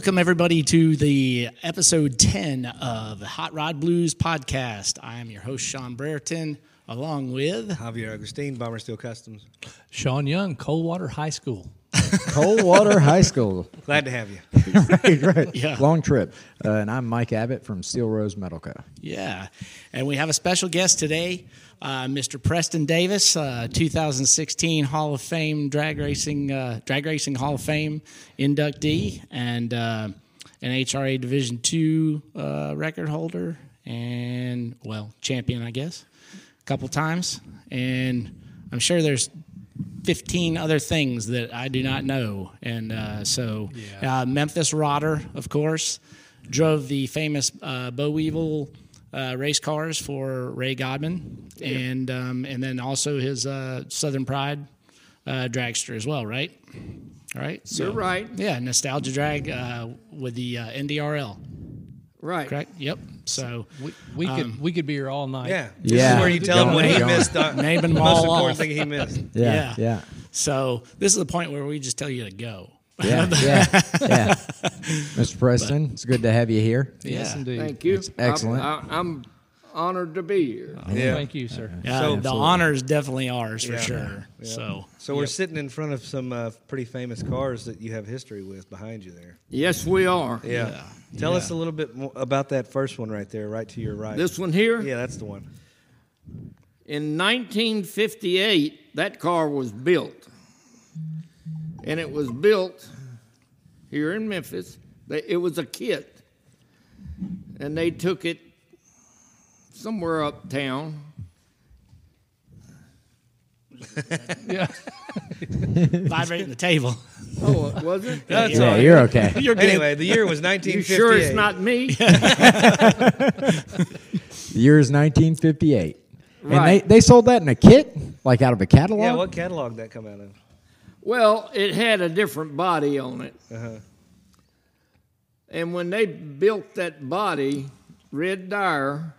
Welcome, everybody, to the episode 10 of Hot Rod Blues podcast. I am your host, Sean Brereton, along with Javier Agustin, Bomber Steel Customs. Sean Young, Coldwater High School. Coldwater High School. Glad to have you. right, right. Yeah. Long trip. Uh, and I'm Mike Abbott from Steel Rose Metal Co. Yeah, and we have a special guest today, uh, Mr. Preston Davis, uh, 2016 Hall of Fame drag racing uh, drag racing Hall of Fame inductee, and uh, NHRA Division two uh, record holder, and well, champion, I guess, a couple times, and I'm sure there's 15 other things that I do not know. And uh, so, uh, Memphis Rodder, of course, drove the famous uh, Bo Weevil uh, race cars for Ray Godman, and um, and then also his uh, Southern Pride uh, dragster as well, right? All right, so, You're right. Yeah, nostalgia drag uh, with the uh, NDRL, Right. correct? Yep. So We, we could we could be here all night. Yeah. This Yeah. is where you tell him what he Going. missed. Uh, Name them the all most important off. thing he missed. Yeah. Yeah. Yeah. so this is the point where we just tell you to go. Yeah. Yeah. yeah. Mr. Preston, it's good to have you here. Yes, Yeah. indeed. Thank you. excellent. I, I, am honored to be here. Yeah. Thank you, sir. Yeah, So- the honor is definitely ours for Yeah. sure. So So we're sitting in front of some uh, pretty famous cars that you have history with behind you there. Yes, we are. Yeah. Tell us a little bit more about that first one right there, right to your right. This one here, yeah, that's the one. in 1958, that car was built. And it was built here in Memphis. It was a kit. And they took it somewhere uptown. Yeah. vibrating the table. Oh, was it? That's yeah, all right. you're okay. You're good. Anyway, the year was 1958. You 1958. sure it's not me? The year is 1958. And they, they sold that in a kit, like out of a catalog? Yeah, what catalog did that come out of? Well, it had a different body on it. Uh-huh. And when they built that body, Red Dyer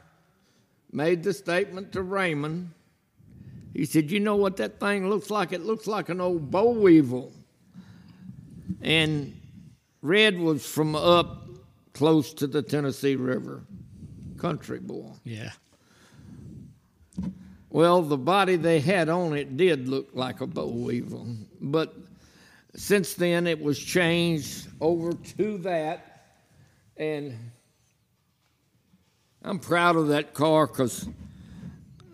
made the statement to Raymond. He said, You know what that thing looks like? It looks like an old boll weevil. And Red was from up close to the Tennessee River, country boy. Yeah. Well, the body they had on it did look like a boll weevil, but since then it was changed over to that, and I'm proud of that car because uh,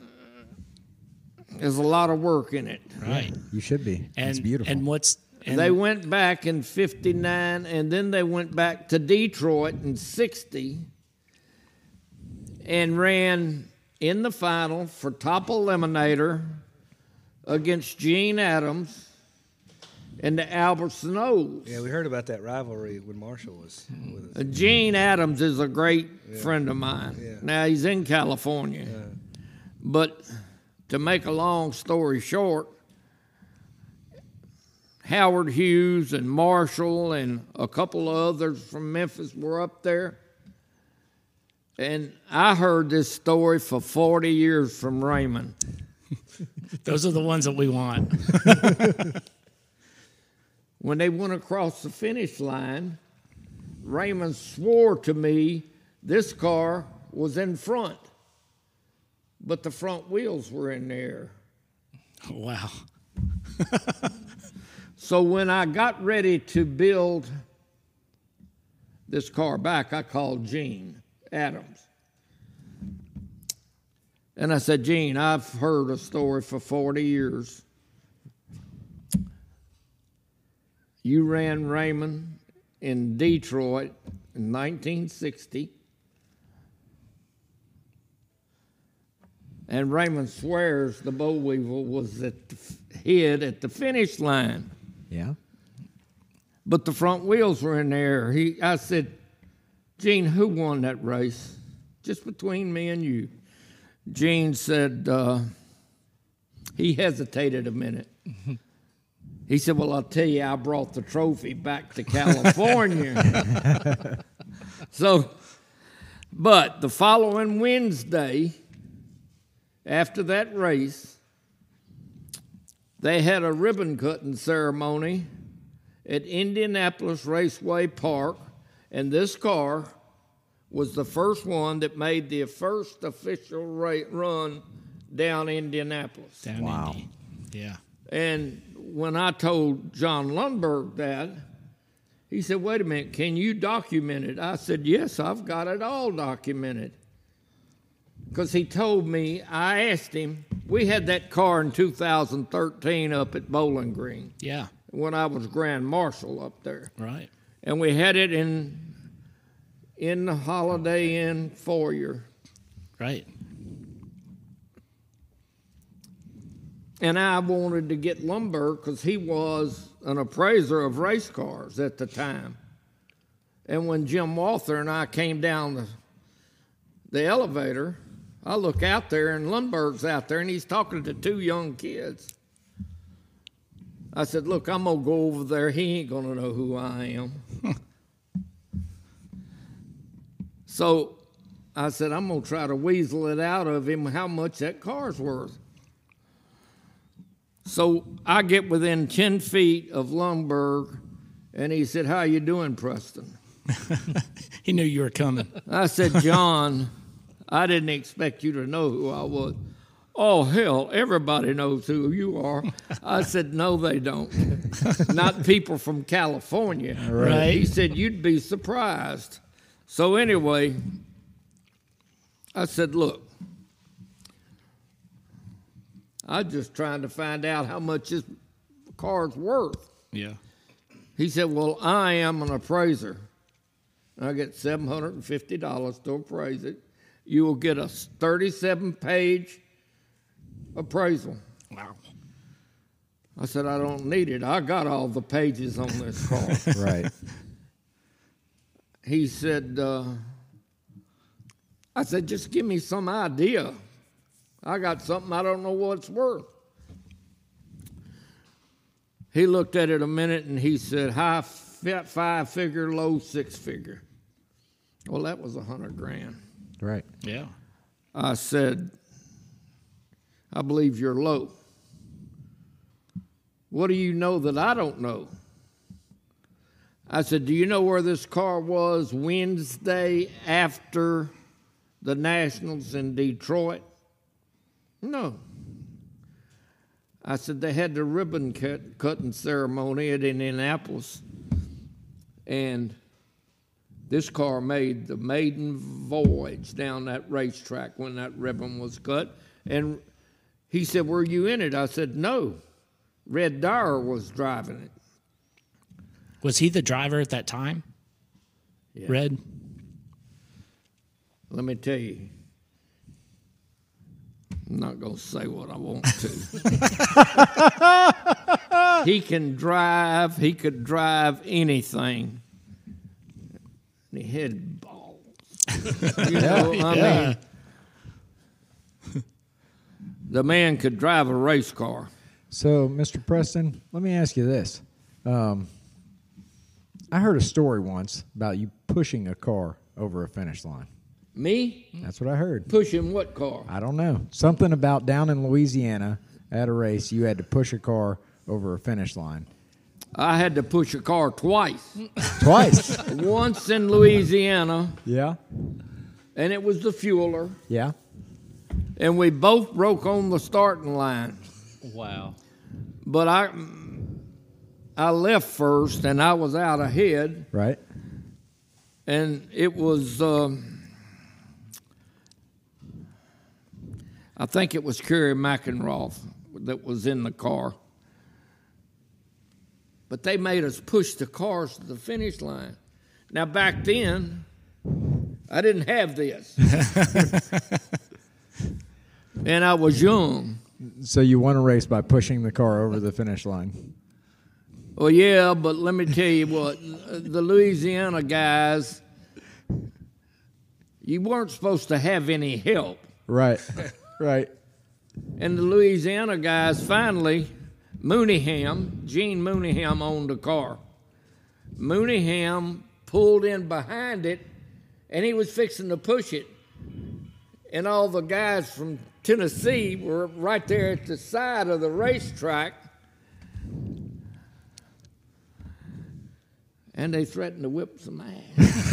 there's a lot of work in it. Right. You should be. And it's beautiful. And what's and they went back in 59 and then they went back to Detroit in 60 and ran in the final for top eliminator against Gene Adams and the Albertson Olds. Yeah, we heard about that rivalry when Marshall was with us. Gene Adams is a great friend of mine. Yeah. Now he's in California. But to make a long story short, Howard Hughes and Marshall and a couple of others from Memphis were up there. And I heard this story for 40 years from Raymond. those are the ones that we want. When they went across the finish line, Raymond swore to me this car was in front, but the front wheels were in there. wow. So when I got ready to build this car back, I called Gene Adams. And I said, Gene, I've heard a story for 40 years. You ran Raymond in Detroit in 1960. And Raymond swears the boll weevil was at the, f- hid at the finish line yeah. but the front wheels were in there. He, I said, Gene, who won that race? Just between me and you. Gene said, uh, he hesitated a minute. He said, Well, I'll tell you, I brought the trophy back to California. so, but the following Wednesday, after that race, they had a ribbon cutting ceremony at Indianapolis Raceway Park, and this car was the first one that made the first official ra- run down Indianapolis. Down Wow. Indy. Yeah. And when I told John Lundberg that, he said, Wait a minute, can you document it? I said, Yes, I've got it all documented. Because he told me, I asked him, we had that car in 2013 up at Bowling Green Yeah. when I was Grand Marshal up there. Right. And we had it in in the Holiday Inn foyer. Right. And I wanted to get Lundberg because he was an appraiser of race cars at the time. And when Jim Walther and I came down the, the elevator, I look out there and Lundberg's out there and he's talking to two young kids. I said, Look, I'm going to go over there. He ain't going to know who I am. so I said, I'm going to try to weasel it out of him how much that car's worth. So I get within 10 feet of Lundberg, and he said, How you doing, Preston? He knew you were coming. I said, John, I didn't expect you to know who I was. Oh, hell, everybody knows who you are. I said, No, they don't. Not people from California. Right. He said, You'd be surprised. So, anyway, I said, Look, I'm just trying to find out how much this car's worth. Yeah. He said, Well, I am an appraiser. I get $750 to appraise it. You will get a 37 page appraisal. Wow. I said, I don't need it. I got all the pages on this car. Right. he said, uh, I said, just give me some idea. I got something I don't know what it's worth. He looked at it a minute and he said, high fi- five figure, low six figure. Well, that was a hundred grand. Right. Yeah. I said, I believe you're low. What do you know that I don't know? I said, Do you know where this car was Wednesday after the Nationals in Detroit? No. I said, They had the ribbon cut, cutting ceremony at Indianapolis. And this car made the maiden voyage down that racetrack when that ribbon was cut. And he said, Were you in it? I said, No. Red Dyer was driving it. Was he the driver at that time? Yeah. Red? Let me tell you. I'm not going to say what I want to. he can drive, he could drive anything. And he had balls. You know, I mean, the man could drive a race car. So, Mr. Preston, let me ask you this. Um, I heard a story once about you pushing a car over a finish line. Me? That's what I heard. Pushing what car? I don't know. Something about down in Louisiana at a race, you had to push a car over a finish line. I had to push a car twice. Twice. Once in Louisiana, yeah. and it was the fueler, Yeah. And we both broke on the starting line. Wow. But I, I left first, and I was out ahead, Right. and it was. Um, I think it was Kerry McEnroe that was in the car. But they made us push the cars to the finish line. Now, back then, I didn't have this. and I was young. So you won a race by pushing the car over the finish line. Well, yeah, but let me tell you what the Louisiana guys, you weren't supposed to have any help. Right. right. And the Louisiana guys finally, Mooneyham, Gene Mooneyham owned the car. Mooneyham pulled in behind it and he was fixing to push it. And all the guys from Tennessee were right there at the side of the racetrack. and they threatened to whip some ass.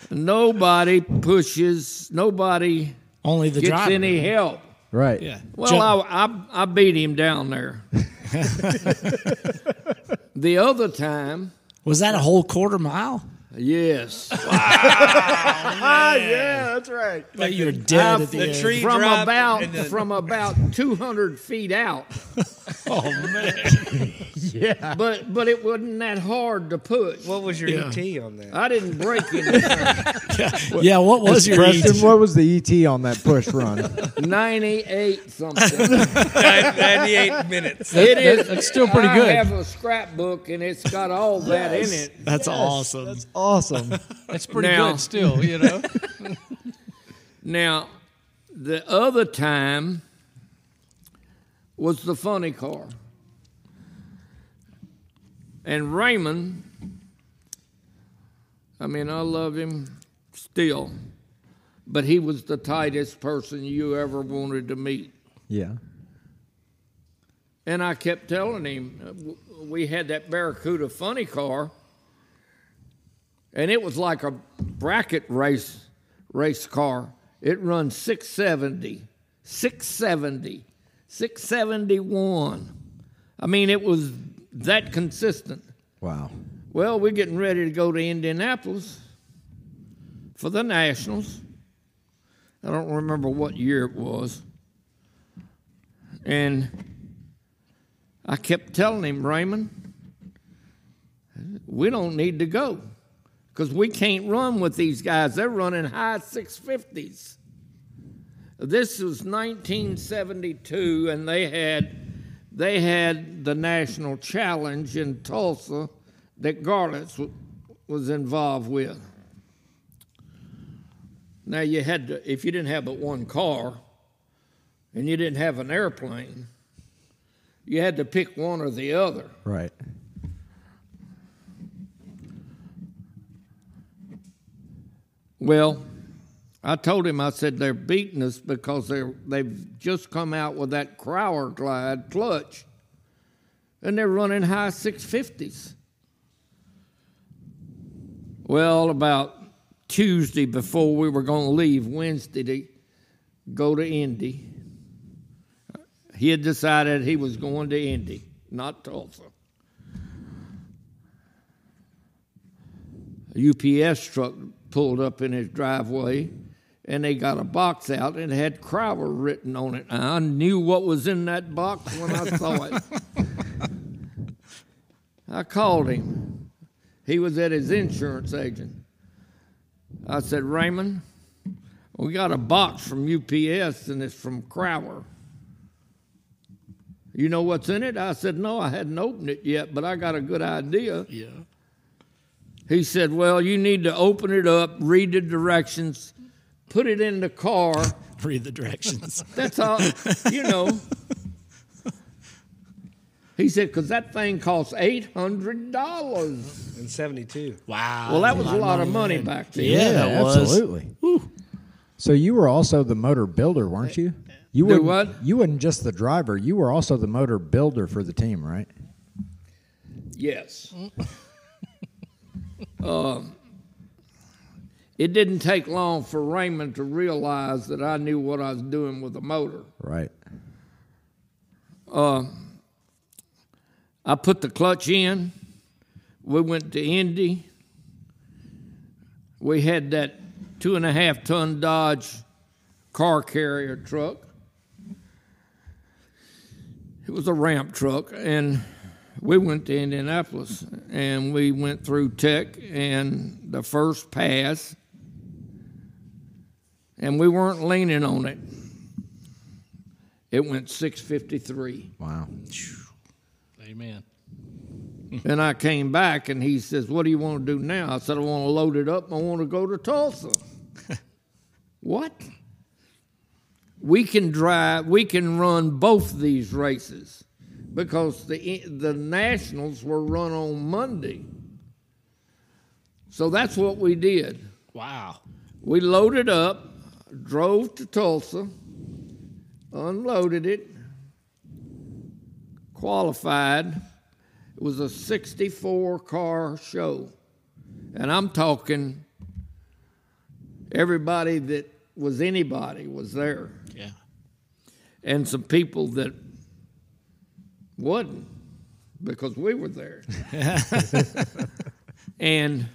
nobody pushes, nobody Only the gets driver. any help. Right. Yeah. Well, I, I, I beat him down there. the other time, was that a whole quarter mile? Yes, Wow. yeah, that's right. Like you were dead I've- at the, the end. tree- from dropped about then- from about two hundred feet out. Oh man! Yeah. But but it wasn't that hard to push. What was your Yeah. ET on that? I didn't break anything. yeah. What was your Preston, ET? what was the ET on that push run? Ninety-eight something. 98 minutes. It is. that's still pretty I good. I have a scrapbook and it's got all that in it. That's awesome. awesome. That's pretty Now- good still, you know. Now, the other time was the funny car. And Raymond, I mean, I love him still, but he was the tightest person you ever wanted to meet. Yeah. And I kept telling him, uh, w- we had that Barracuda funny car, and it was like a bracket race race car. It runs 670, 670, 671. I mean, it was that consistent. Wow. Well, we're getting ready to go to Indianapolis for the Nationals. I don't remember what year it was. And I kept telling him, Raymond, we don't need to go because we can't run with these guys. They're running high 650s. This was 1972, and they had they had the national challenge in Tulsa that Garlits w- was involved with. Now you had to, if you didn't have but one car, and you didn't have an airplane, you had to pick one or the other. Right. Well, I told him, I said, they're beating us because they're, they've just come out with that Crowerglide clutch, and they're running high 650s. Well, about Tuesday before we were going to leave, Wednesday to go to Indy, he had decided he was going to Indy, not Tulsa. A UPS truck pulled up in his driveway and they got a box out and it had Crower written on it. I knew what was in that box when I saw it. I called him. He was at his insurance agent. I said, Raymond, we got a box from UPS and it's from Crower. You know what's in it? I said, No, I hadn't opened it yet, but I got a good idea. Yeah. He said, Well, you need to open it up, read the directions, put it in the car. Read the directions. That's all, you know. He said, Because that thing costs $800. In 72. Wow. Well, that was a lot of money back then. Yeah, that was. absolutely. So you were also the motor builder, weren't you? You Do were what? You weren't just the driver. You were also the motor builder for the team, right? Yes. um, it didn't take long for Raymond to realize that I knew what I was doing with the motor. Right. I put the clutch in. We went to Indy. We had that two and a half ton Dodge car carrier truck. It was a ramp truck, and we went to Indianapolis and we went through Tech and the first pass, and we weren't leaning on it. It went 653. Wow. Amen. And I came back and he says, What do you want to do now? I said, I want to load it up. I want to go to Tulsa. what? We can drive, we can run both these races because the, the Nationals were run on Monday. So that's what we did. Wow. We loaded up, drove to Tulsa, unloaded it, qualified. It was a 64 car show. And I'm talking everybody that was anybody was there. Yeah. And some people that wasn't because we were there. and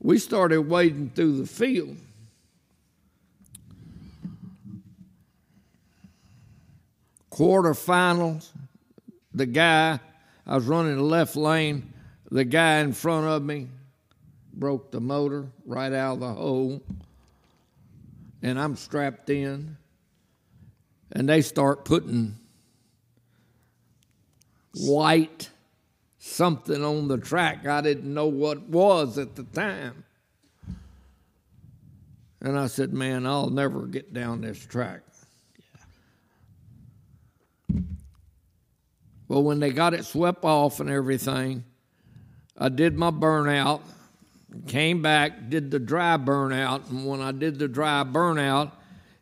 we started wading through the field. Quarterfinals, the guy, I was running the left lane, the guy in front of me broke the motor right out of the hole, and I'm strapped in, and they start putting white something on the track. I didn't know what was at the time. And I said, Man, I'll never get down this track. Well, when they got it swept off and everything, I did my burnout, came back, did the dry burnout, and when I did the dry burnout,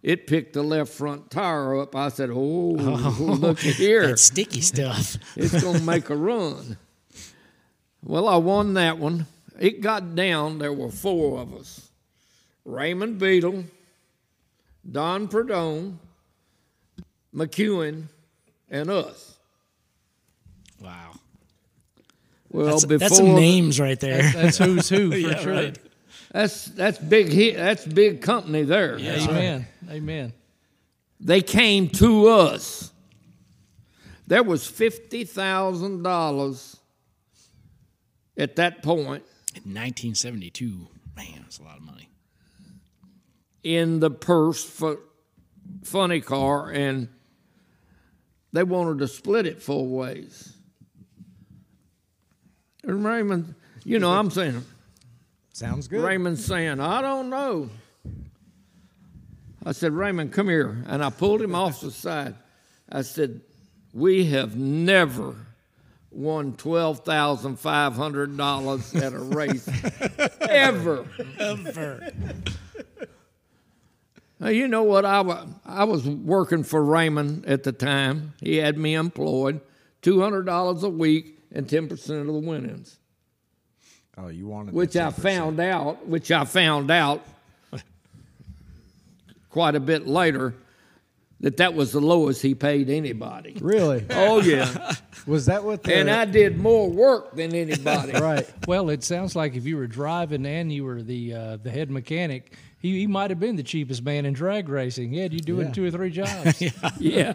it picked the left front tire up. I said, Oh, oh look at here. That sticky stuff. It's going to make a run. Well, I won that one. It got down, there were four of us Raymond Beadle, Don Prudhomme, McEwen, and us. Wow. Well, That's, before that's some names right there. That's who's who for Yeah, sure. right. That's that's big hit. That's big company there. Amen. Amen. They came to us. There was fifty thousand dollars at that point In 1972, man, that's a lot of money. in the purse for funny car, and they wanted to split it four ways. And Raymond, you know, I'm saying Sounds good. Raymond's saying, I don't know. I said, Raymond, come here. And I pulled him off the side. I said, We have never won $12,500 at a race. Ever. Ever. Now, you know what? I was, I was working for Raymond at the time. He had me employed, $200 a week and 10% of the winnings. Oh, you wanted the which I found out, which I found out quite a bit later, that that was the lowest he paid anybody. Really? Oh yeah, Was that what the and I did more work than anybody. right? Well, it sounds like if you were driving and you were the uh, the head mechanic, he, he might have been the cheapest man in drag racing. Yeah, you doing Yeah. two or three jobs. Yeah,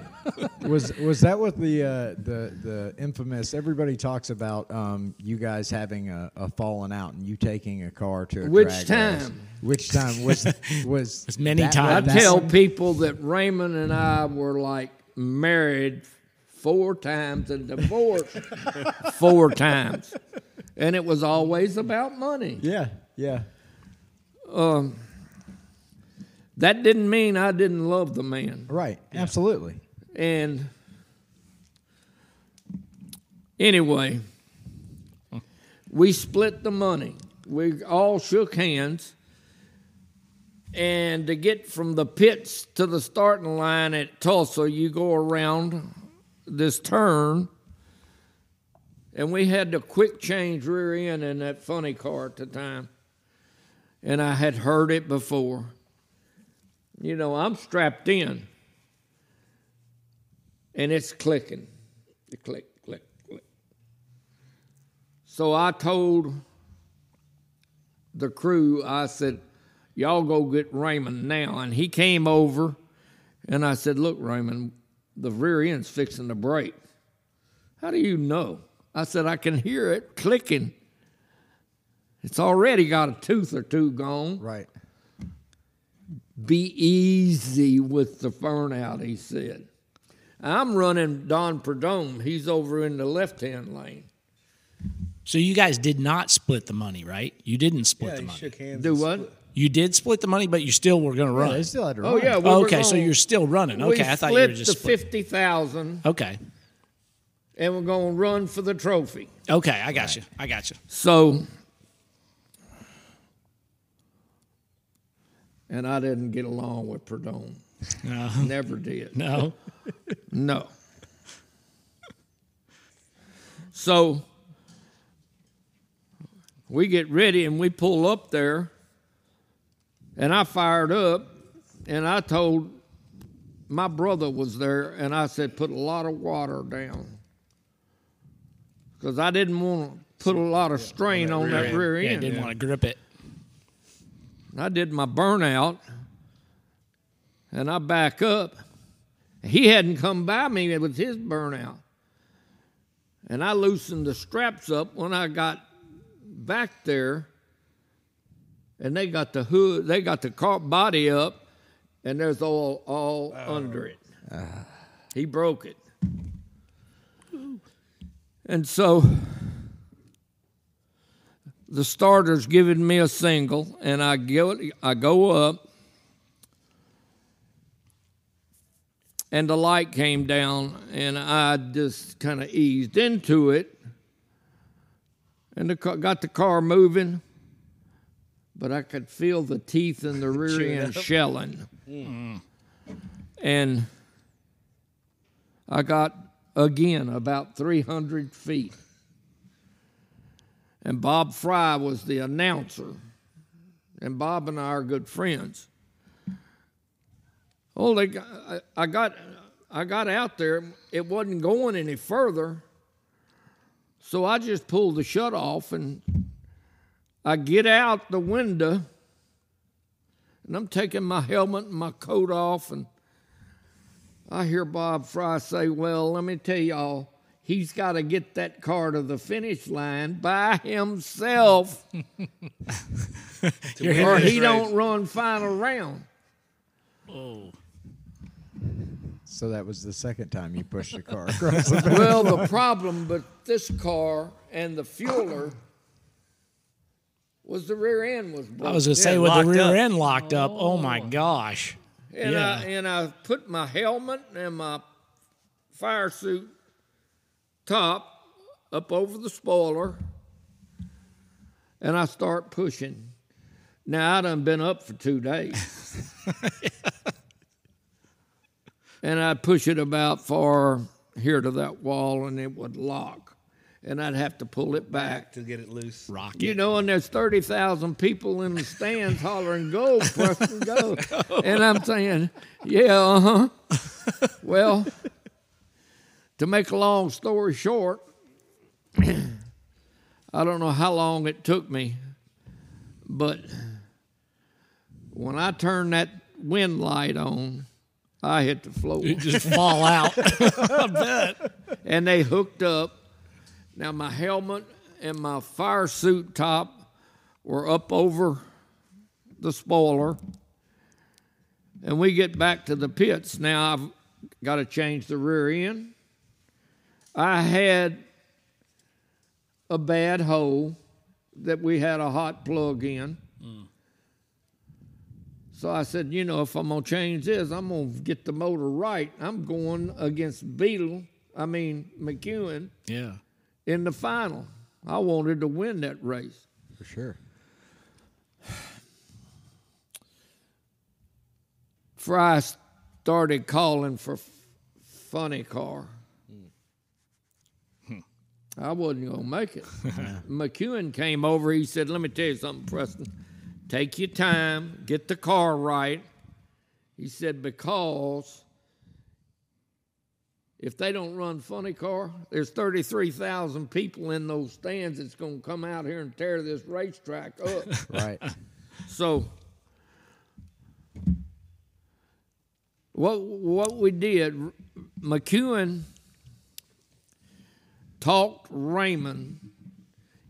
Was was that what the uh, the the infamous? Everybody talks about um, you guys having a, a falling out and you taking a car to a Which drag race. time? Which time was was It's many that- I times. that- tell people that Raymond and I were like married four times and divorced four times, and it was always about money. Yeah, yeah. That didn't mean I didn't love the man. Right. Absolutely. And anyway, we split the money. We all shook hands. And to get from the pits to the starting line at Tulsa, you go around this turn. And we had to quick change rear end in that funny car at the time. And I had heard it before. You know, I'm strapped in and it's clicking. Click, click, click. So I told the crew, I said, Y'all go get Raymond now. And he came over and I said, Look, Raymond, the rear end's fixing to break. How do you know? I said, I can hear it clicking. It's already got a tooth or two gone. Right. Be easy with the burnout, he said. I'm running Don Prudhomme. He's over in the left hand lane. So you guys did not split the money, right? You didn't split Yeah, the money. shook hands. Do what? split. You did split the money, but you still were going to Yeah, run. they still had to oh, run. Oh, yeah. we Oh, okay, so gonna- you're still running. Okay, I thought you were just the split. 50000 Okay, and we're going to run for the trophy. okay, I got you. I got you. So, and I didn't get along with Prudhomme. No, Never did. no. No. So we get ready and we pull up there, and I fired up, and I told my brother was there, and I said, put a lot of water down. Because I didn't want to put a lot of strain on that rear Yeah, end. didn't want to grip it. I did my burnout and I back up. He hadn't come by me with his burnout. And I loosened the straps up when I got back there and they got the hood, they got the car body up and there's all all oh. under it. Ah. He broke it. And so the starter's giving me a single, and I go, I go up, and the light came down, and I just kind of eased into it, and the car, got the car moving, but I could feel the teeth in the rear end shelling, and I got again about 300 feet and Bob Frey was the announcer. And Bob and I are good friends. Oh, they got, I- got I got out there. It wasn't going any further, so I just pulled the shut off and I get out the window, and I'm taking my helmet and my coat off, and I hear Bob Frey say, "Well, let me tell y'all." He's got to get that car to the finish line by himself, or hitting he don't run final round. Oh, So that was the second time you pushed the car across the Well, the problem but this car and the fueler was the rear end was broken. I was gonna say Yeah, with the locked rear up. end locked up. Oh my oh. gosh. and yeah. I and I put my helmet and my fire suit top up over the spoiler, and I start pushing. Now I done been up for two days, and I'd push it about far here to that wall, and it would lock, and I'd have to pull it back. to get it loose. Rocket. You know, and there's 30,000 people in the stands hollering, go, Preston, go. And I'm saying, yeah, uh huh. well, to make a long story short, I don't know how long it took me, but when I turned that wind light on, I hit the floor. You just fall out. I bet. and they hooked up. Now my helmet and my fire suit top were up over the spoiler, and we get back to the pits. Now I've got to change the rear end. I had a bad hole that we had a hot plug in. So I said, you know, if I'm gonna change this, I'm gonna get the motor right. I'm going against Beadle, I mean McEwen, Yeah. in the final. I wanted to win that race. For sure. Frey started calling for funny car. I wasn't gonna make it. McEwen came over. He said, "Let me tell you something, Preston. Take your time, get the car right." He said, "Because if they don't run funny car, there's 33,000 people in those stands that's gonna come out here and tear this racetrack up." Right. So what what we did, McEwen talked Raymond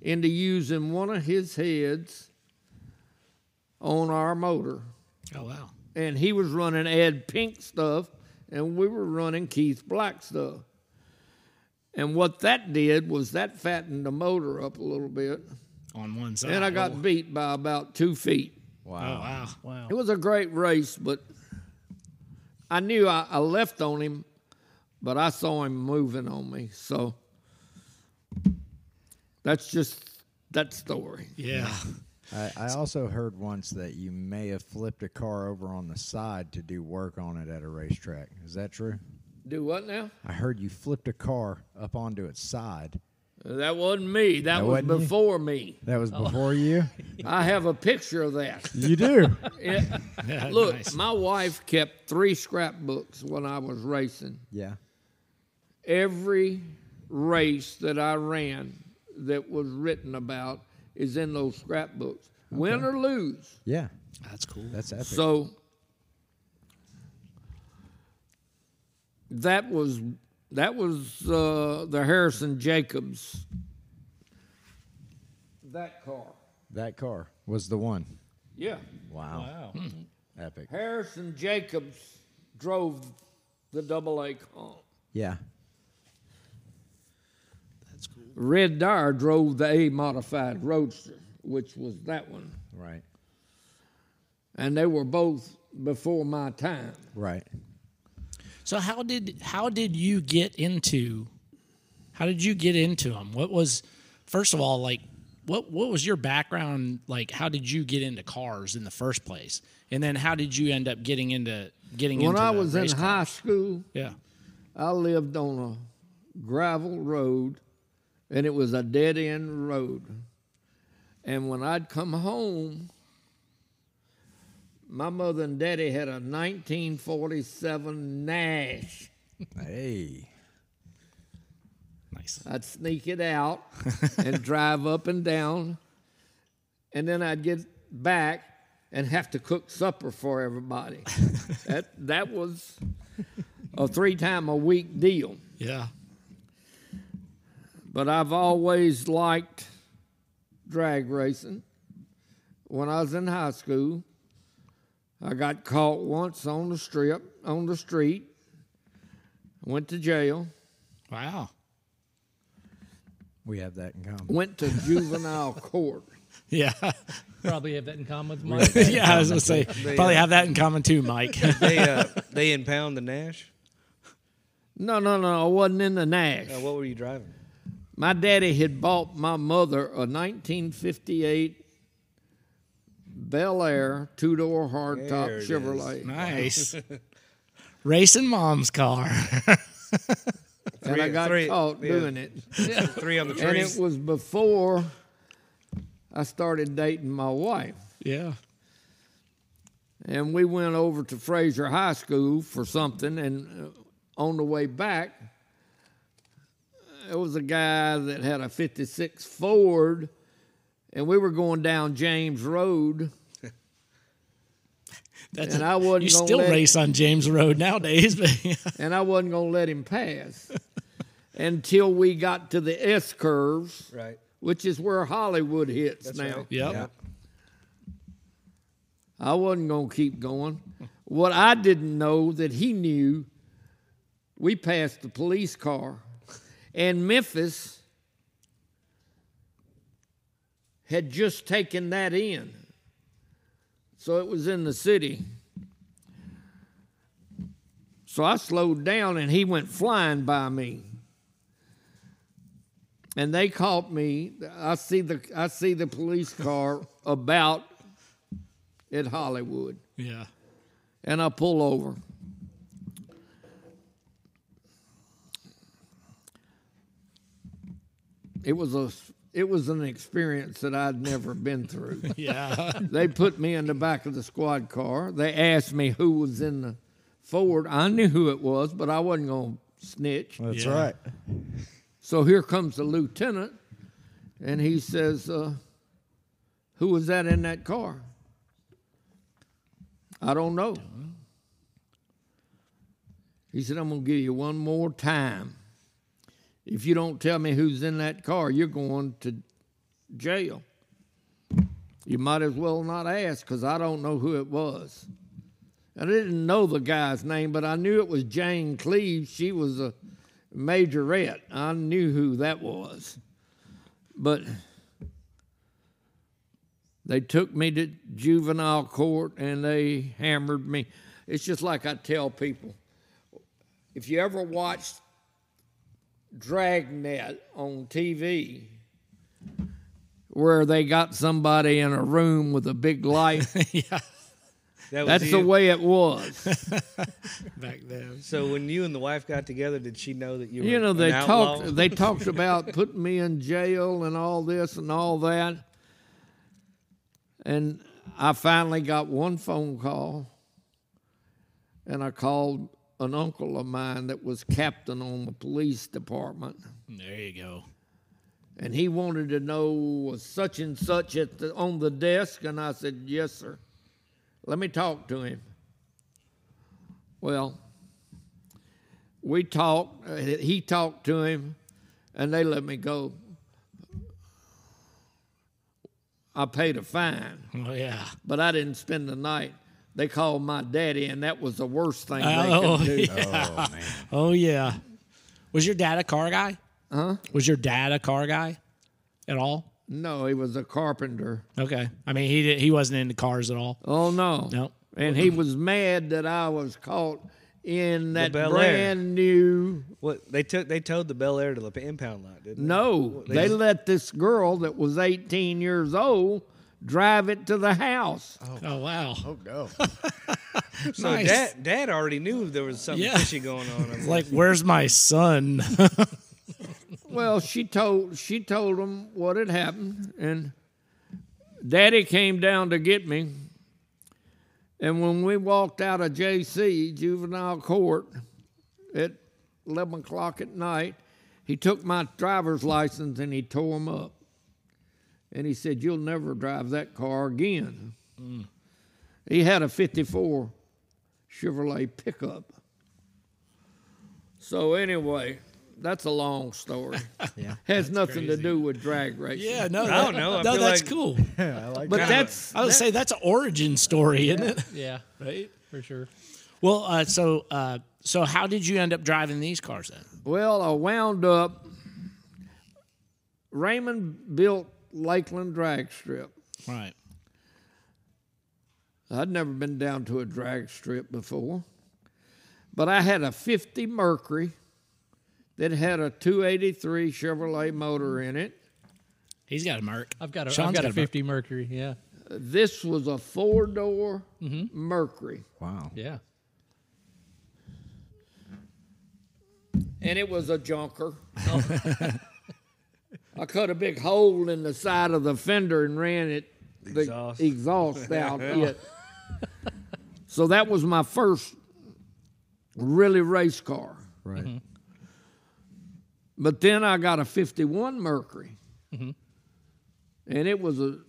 into using one of his heads on our motor, Oh wow. and he was running Ed Pink stuff, and we were running Keith Black stuff. And what that did was that fattened the motor up a little bit, On one side. and I got oh. beat by about two feet. Oh wow. Wow. It was a great race, but I knew I, I left on him, but I saw him moving on me. So that's just that story. Yeah. I, I also heard once that you may have flipped a car over on the side to do work on it at a racetrack. Is that true? Do what now? I heard you flipped a car up onto its side That wasn't me. That, That was wasn't you? before me. That was oh. before you. I have a picture of that. You do. Yeah. Yeah, Look, nice. my wife kept three scrapbooks when I was racing. Yeah. Every race that I ran that was written about is in those scrapbooks, win or lose. Yeah. That's cool. That's epic. So that was that was uh, the Harrison Jacobs. That car, that car was the one. yeah. Wow. Wow. Epic. Harrison Jacobs drove the double A comp. Yeah. That's cool. Red Dyer drove the A modified Roadster, which was that one, Right. and they were both before my time. Right. So how did how did you get into how did you get into them? What was first of all like what what was your background like? How did you get into cars in the first place? And then how did you end up getting into getting into When into I was in race high school, Yeah. I lived on a gravel road, and it was a dead end road. And when I'd come home, my mother and daddy had a 1947 Nash. Hey. Nice. I'd sneak it out and drive up and down, and then I'd get back and have to cook supper for everybody. that that was a three time a week deal. Yeah. But I've always liked drag racing. When I was in high school, I got caught once on the strip, on the street. Went to jail. Wow. We have that in common. Went to juvenile court. Yeah. Probably have that in common with Mike. yeah, I was gonna say probably have that in common too, Mike. They uh, they impound the Nash. No, no, no, I wasn't in the Nash. Uh, what were you driving? My daddy had bought my mother a 1958 Bel Air two door hardtop There it is. Chevrolet. nice. Racing mom's car. and I got three- caught yeah. doing it. Three on the trees. And it was before I started dating my wife. yeah. And we went over to Frayser High School for something. And uh, on the way back, there was a guy that had a 56 Ford. And we were going down James Road. That's And I wasn't you still let- race on James Road nowadays, but yeah. and I wasn't going to let him pass until we got to the S curves, right. which is where Hollywood hits That's now. right. Yep. Yeah. I wasn't going to keep going. What I didn't know that he knew, we passed the police car, and Memphis had just taken that in. So it was in the city. So I slowed down and he went flying by me. And they caught me. I see the I see the police car about at Hollywood Yeah. and I pull over. It was a it was an experience that I'd never been through. Yeah. they put me in the back of the squad car. They asked me who was in the Ford. I knew who it was, but I wasn't going to snitch. That's Yeah. right. So here comes the lieutenant, and he says, uh, "Who was that in that car?" I don't know. He said, "I'm gonna give you one more time. If you don't tell me who's in that car, you're going to jail. You might as well not ask, because I don't know who it was." I didn't know the guy's name, but I knew it was Jane Cleves. She was a majorette. I knew who that was. But they took me to juvenile court and they hammered me. It's just like I tell people if you ever watched Dragnet on TV, where they got somebody in a room with a big light yeah. That was That's the way it was. back then. So when you and the wife got together, did she know that you were you know, they an outlaw? talked. They talked about putting me in jail and all this and all that. And I finally got one phone call, and I called an uncle of mine that was captain on the police department. There you go. and he wanted to know was such and such at the, on the desk, and I said, "Yes, sir." Let me talk to him. Well, we talked. uh, He talked to him, and they let me go. I paid a fine, Oh yeah. but I didn't spend the night. They called my daddy, and that was the worst thing Oh, they could oh, do. Oh man. Oh yeah. Was your dad a car guy? Huh? Was your dad a car guy at all? No, he was a carpenter. Okay. I mean, he did, he wasn't into cars at all. Oh no. No. And he was mad that I was caught in that brand new. What they took? They towed the Bel Air to the impound lot, didn't they? No, They they just- let this girl that was 18 years old drive it to the house. Oh, oh wow. Oh no. So Nice. dad, dad already knew there was something Yeah. fishy going on. It's like, where's my son? Well, she told she told him what had happened, and Daddy came down to get me. And when we walked out of JC juvenile court at 11 o'clock at night, he took my driver's license and he tore them up. And he said, "You'll never drive that car again." He had a '54 Chevrolet pickup. So anyway, that's a long story. Yeah. Has nothing to do with drag racing. yeah. No. I don't know. I No, that's like- cool. I like But that. that's I would say that's an origin story, isn't it? Yeah, Right. for sure. Well, uh, so uh, so how did you end up driving these cars then? well, I wound up. Raymond built Lakeland Drag Strip. Right. I'd never been down to a drag strip before, but I had a 50 Mercury that had a 283 Chevrolet motor in it. He's got a Merc. I've got a Sean's have got, a Merc. 50 Mercury. Yeah, This was a four door Mm-hmm. Mercury, wow. yeah. and it was a junker. I cut a big hole in the side of the fender and ran it the Exhaust. exhaust out it. So that was my first really race car. Right. Mm-hmm. But then I got a 51 Mercury. Mm-hmm. And it was a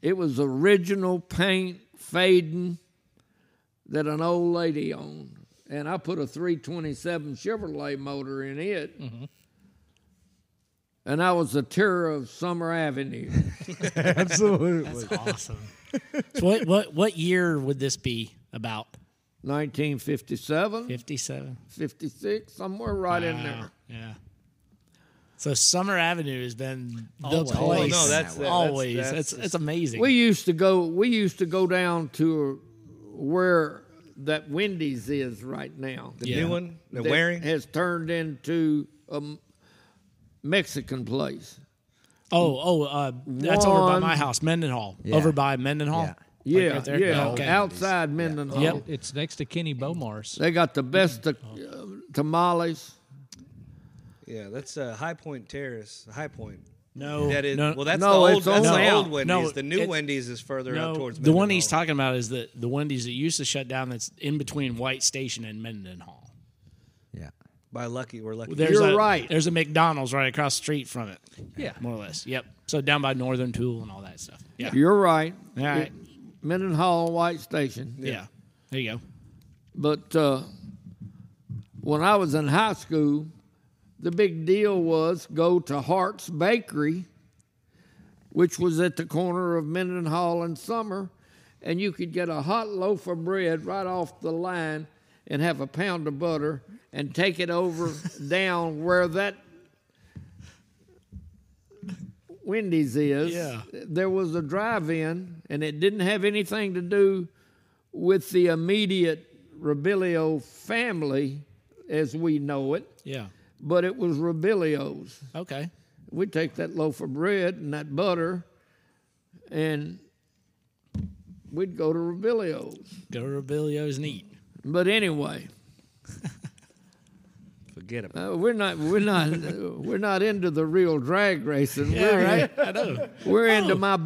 it was original paint fading that an old lady owned. And I put a 327 Chevrolet motor in it. Mm-hmm. And I was the terror of Summer Avenue. Absolutely. That's Awesome. so what what what year would this be about? 1957, 57. 56, somewhere right in there. Yeah. So Summer Avenue has been the oh, Always. place. Oh, no, that's- uh, that's- always. that's- it's it's amazing. We used to go. We used to go down to where that Wendy's is right now. The Yeah. new one, the that wearing. has turned into a m- Mexican place. oh oh, uh, that's over by One- my house, Mendenhall. Yeah. Over by Mendenhall. Yeah. Like Yeah, right there? yeah, Okay. outside Mendenhall. Yep. It's next to Kenny Bomar's. They got the best uh, tamales. Yeah, that's uh, High Point Terrace. High Point. No, That is no, well. That's No, the old. it's That's only the out. old Wendy's. No, the new it- Wendy's is further out no. towards. The one he's talking about is the the Wendy's that used to shut down. That's in between White Station and Mendenhall. Yeah. by Lucky. We're lucky. There's You're a, right. There's a McDonald's right across the street from it. Yeah. more or less. Yep. So down by Northern Tool and all that stuff. Yeah. You're right. All right. Mendenhall White Station. Yeah. There you go. But uh, when I was in high school, the big deal was go to Hart's Bakery, which was at the corner of Mendenhall and Summer, and you could get a hot loaf of bread right off the line and have a pound of butter and take it over down where that Wendy's is. Yeah. There was a drive-in, and it didn't have anything to do with the immediate Rebelio family as we know it, Yeah. but it was Rebelio's. Okay. We take that loaf of bread and that butter, and we'd go to Rebillio's. Go to Rebillio's and eat. But anyway, Forget it. uh, we're not we're not we're not into the real drag racing. Yeah, we're, right. I know. we're into my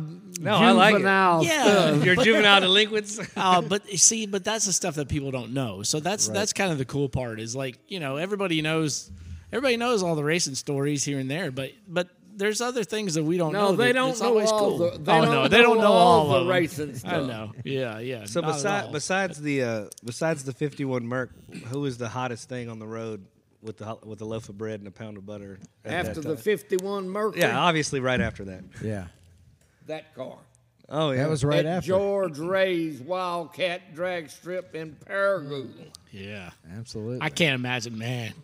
No, I like it. juvenile Yeah. stuff. You're juvenile delinquents. Uh, but see, but that's the stuff that people don't know. So that's that's kind of the cool part. Is like you know everybody knows everybody knows all the racing stories here and there, but but there's other things that we don't No, know. they don't it's know always all cool. the- they oh don't no, they don't know know all all, the of them. racing I know. Yeah, yeah. So besides besides the uh, besides the 51 Merc, who is the hottest thing on the road with the with a loaf of bread and a pound of butter? After the 51 Mercury, yeah, obviously right after that. Yeah, that car. Oh yeah, that was right at after. George Ray's Wildcat Drag Strip in Paragould. yeah. Absolutely. I can't imagine, man.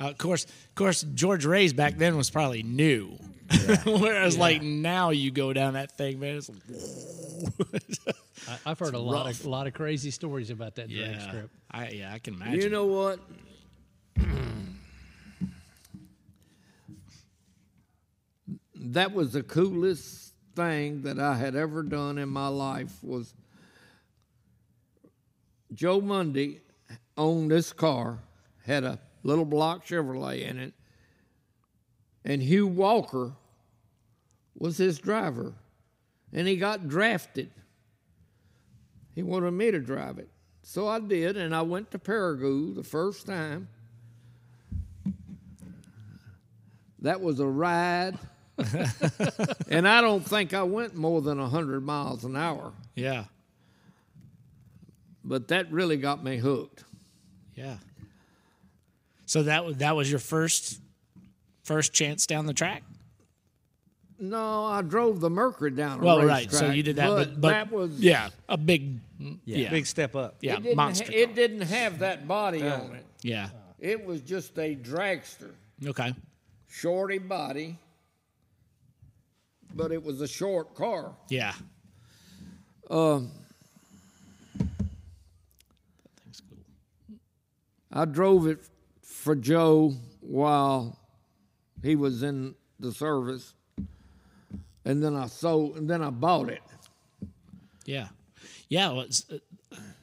Uh, of course, of course, George Ray's back then was probably new, whereas like now you go down that thing, man. It's I, I've heard a lot of a lot of crazy stories about that drag yeah, strip. I yeah, I can imagine. You know what? that was the coolest thing that I had ever done in my life was Joe Mundy owned this car, had a little block Chevrolet in it, and Hugh Walker was his driver. And he got drafted. He wanted me to drive it. So I did, and I went to Paragould the first time. That was a ride. and I don't think I went more than 100 miles an hour, yeah, but that really got me hooked. yeah. So that was that was your first first chance down the track. No, I drove the Mercury down a Well, right. racetrack, So you did that, but, but that was yeah, a big yeah, big step up. yeah, It didn't, monster. ha- it didn't have that body on it. yeah. It was just a dragster, Okay. shorty body, but it was a short car. Yeah. Um, I drove it for Joe while he was in the service, and then I sold, and then I bought it. Yeah, yeah. Well, it's, uh,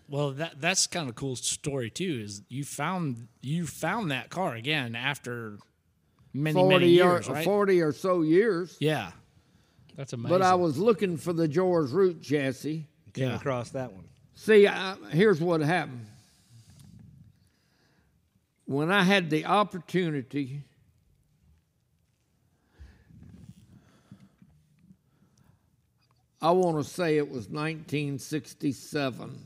well that that's kind of a cool story too. Is you found you found that car again after many Forty many years, or right? forty or so years, Yeah, That's amazing. but I was looking for the George Root chassis. Came Yeah. across that one. See, I, here's what happened. When I had the opportunity I want to say it was 1967.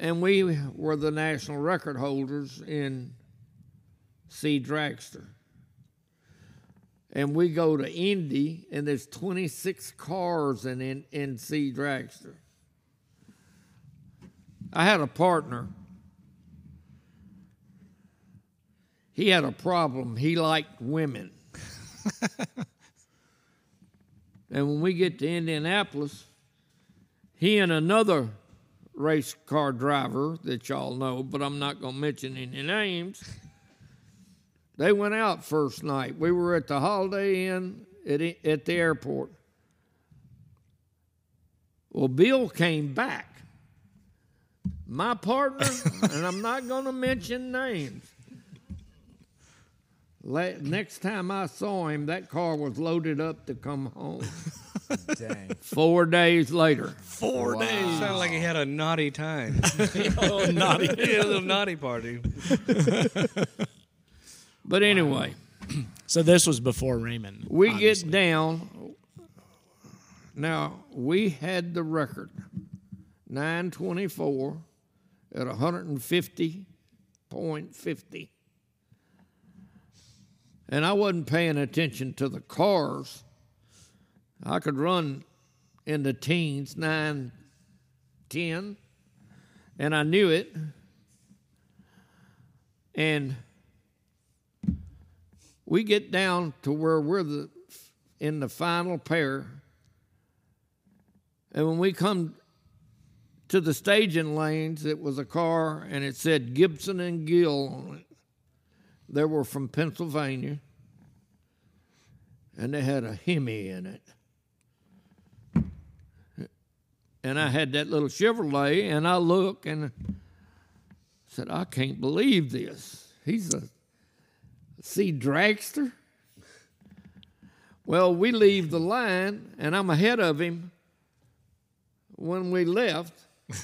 And we were the national record holders in C Dragster. And we go to Indy, and there's 26 cars in, in, in C Dragster. I had a partner. He had a problem. He liked women. and when we get to Indianapolis, he and another race car driver that y'all know, but I'm not going to mention any names, they went out first night. We were at the Holiday Inn at, at the airport. Well, Bill came back. My partner, and I'm not going to mention names. La- next time I saw him, that car was loaded up to come home. Dang. Four days later. four days. Sounded like he had a naughty time. Oh, naughty. yeah, a little naughty party. But anyway, So this was before Raymond. we obviously. get down. Now, we had the record 924 at 150.50. And I wasn't paying attention to the cars. I could run in the teens, 9, 10, and I knew it. And we get down to where we're the, in the final pair. And when we come to the staging lanes, it was a car and it said Gibson and Gill on it. They were from Pennsylvania and they had a Hemi in it. and I had that little Chevrolet, and I look and said, I can't believe this. He's a C dragster. Well, we leave the line, and I'm ahead of him. When we left,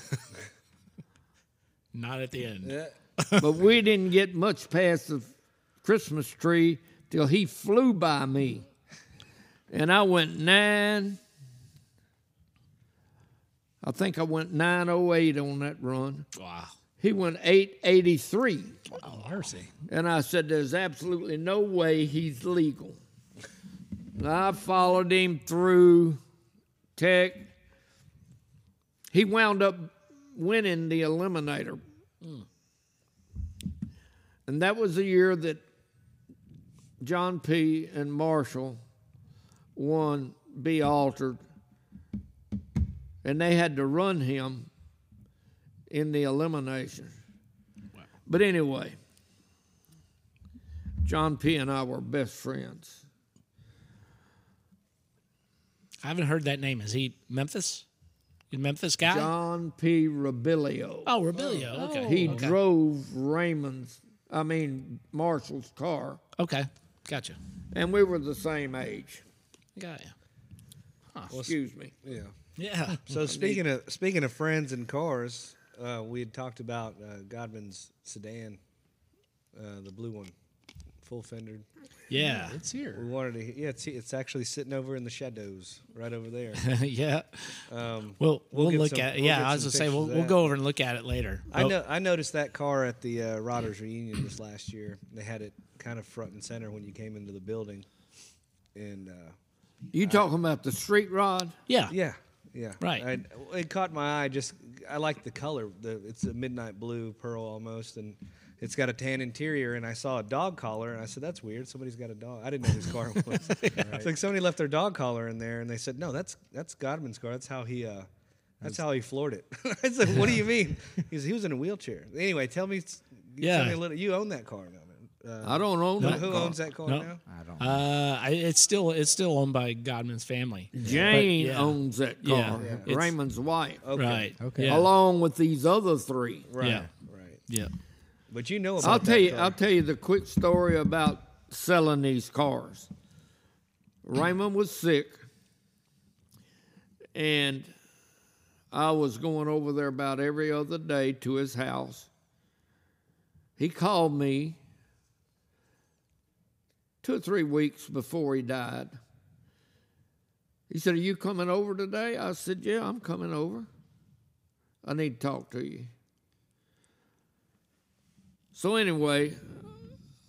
Not at the end. but we didn't get much past the Christmas tree till he flew by me. And I went nine. I think I went 908 on that run. Wow. He went 883. Oh, mercy. And I said, There's absolutely no way he's legal. And I followed him through Tech. He wound up winning the Eliminator. Hmm. And that was the year that John P. and Marshall won B Altered. And they had to run him in the elimination. But anyway, John P. and I were best friends. I haven't heard that name. Is he Memphis? You Memphis guy? John P. Rebillio. Oh, Rebillio. Oh, okay. he okay. drove Raymond's, I mean, Marshall's car, Okay. Gotcha. and we were the same age. Got you. Excuse me. Yeah. Yeah. So speaking of speaking of friends and cars, uh, we had talked about uh, Godman's sedan, uh, the blue one, full fendered. Yeah. It's here. We wanted to. Yeah, it's it's actually sitting over in the shadows, right over there. yeah. Um, We'll We'll we'll, look some- at we'll yeah. I was gonna say we'll we'll go over and look at it later. I Oh, know I noticed that car at the uh, Rodders reunion this last year. They had it kind of front and center when you came into the building, and uh, You talking about the street rod? Yeah. yeah, yeah, Right. I, it caught my eye. Just I like the color. The it's a midnight blue pearl almost, and it's got a tan interior. And I saw a dog collar, and I said, "That's weird. Somebody's got a dog." I didn't know whose car it was. It's like somebody left their dog collar in there, and they said, "No, that's that's Godman's car. That's how he." Uh, that's how he floored it. I said, "What do you mean?" He was, he was in a wheelchair. Anyway, tell me. Yeah. Tell me a little, you own that car now, man. Uh, I don't own who that who car. owns that car No. now? I don't. Uh, I, it's still it's still owned by Godman's family. Jane But, yeah. owns that car. Yeah. It's- Raymond's wife. Okay. Right. Okay. Yeah. Along with these other three. Right. Yeah. Right. Yeah. But you know about I'll that tell you. car. I'll tell you the quick story about selling these cars. Raymond was sick, and I was going over there about every other day to his house. He called me two or three weeks before he died. He said, Are you coming over today? I said, Yeah, I'm coming over. I need to talk to you. So, anyway,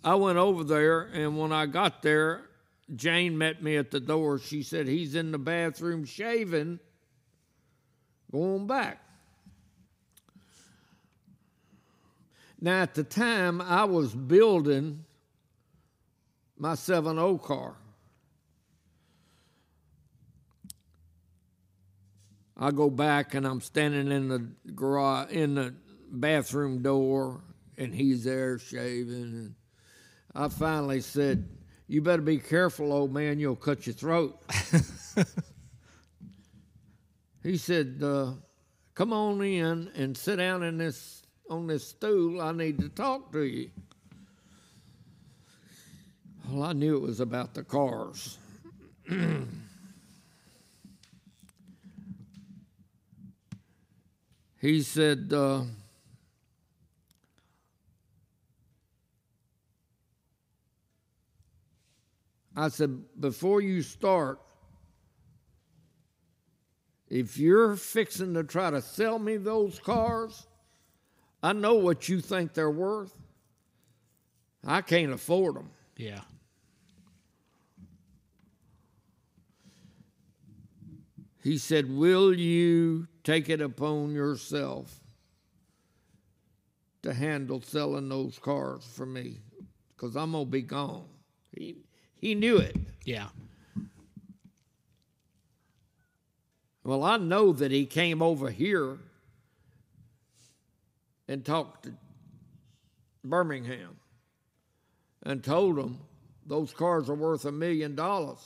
I went over there, and when I got there, Jane met me at the door. She said, He's in the bathroom shaving. Going back. Now, at the time, I was building my 7 car. I go back and I'm standing in the garage in the bathroom door and he's there shaving and I finally said, "You better be careful, old man, you'll cut your throat." he said, uh, "Come on in and sit down in this on this stool. I need to talk to you." Well, I knew it was about the cars. he said, uh, I said, before you start, if you're fixing to try to sell me those cars, I know what you think they're worth. I can't afford them. Yeah. He said, Will you take it upon yourself to handle selling those cars for me? Because I'm going to be gone. He, he knew it. Yeah. Well, I know that he came over here and talked to Birmingham and told them those cars are worth a million dollars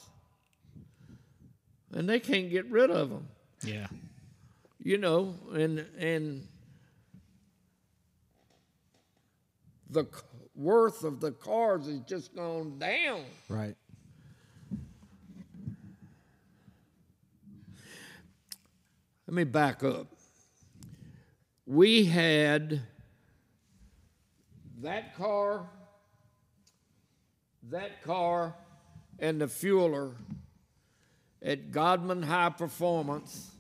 and they can't get rid of them. Yeah. you know, and and the worth of the cars has just gone down. Right. Let me back up. We had that car, that car, and the fueler at Godman High Performance.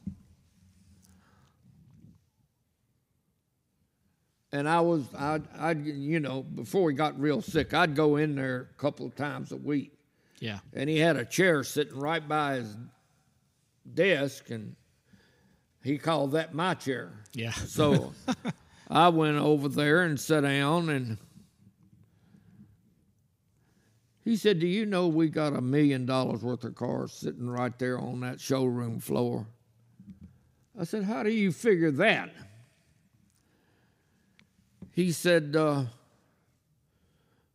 And I was, I, I, you know, before he got real sick, I'd go in there a couple of times a week Yeah. and he had a chair sitting right by his desk, and he called that my chair. Yeah. So I went over there and sat down, and he said, "Do you know we got a million dollars worth of cars sitting right there on that showroom floor?" I said, "How do you figure that?" He said, uh,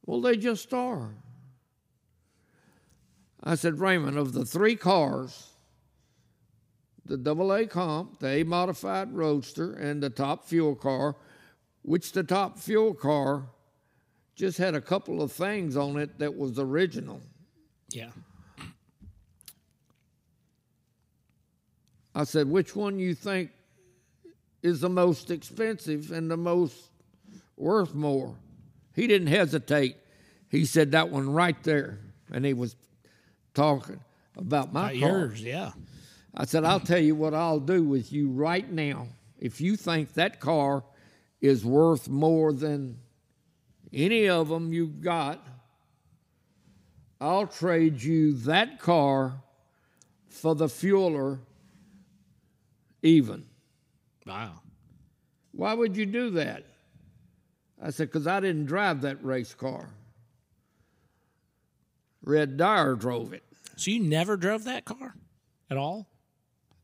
"Well, they just are." I said, Raymond, of the three cars, the double A comp, the A modified roadster, and the top fuel car, which the top fuel car just had a couple of things on it that was original. Yeah. I said, which one you think is the most expensive and the most worth more? He didn't hesitate. He said that one right there. And he was talking about my Not car. yours. Yeah. I said, I'll tell you what I'll do with you right now. If you think that car is worth more than any of them you've got, I'll trade you that car for the fueler even. Wow. Why would you do that? I said, because I didn't drive that race car. Red Dyer drove it. So you never drove that car at all?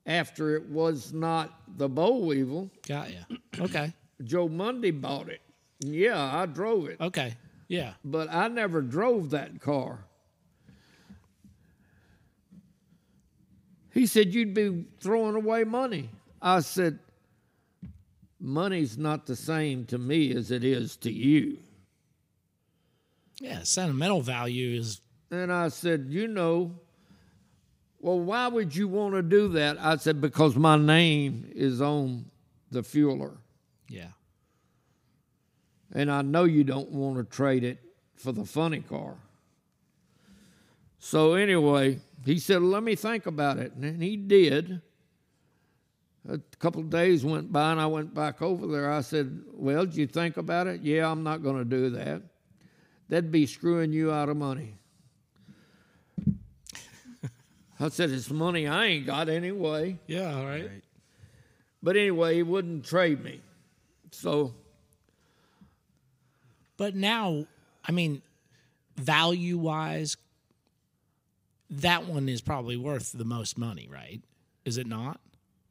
After it was not the Bo Weevil, Got ya. Okay. Joe Mundy bought it. Yeah, I drove it, Okay. Yeah. but I never drove that car. He said, You'd be throwing away money. I said, Money's not the same to me as it is to you. Yeah. Sentimental value is And I said, You know, well, why would you want to do that? I said, Because my name is on the fueler. yeah. And I know you don't want to trade it for the funny car. So, anyway, he said, Let me think about it. And he did. A couple of days went by and I went back over there. I said, Well, did you think about it? Yeah, I'm not going to do that. That'd be screwing you out of money. I said, It's money I ain't got anyway. Yeah. All right. But anyway, he wouldn't trade me. So, But now, I mean, value wise, that one is probably worth the most money, right? Is it not?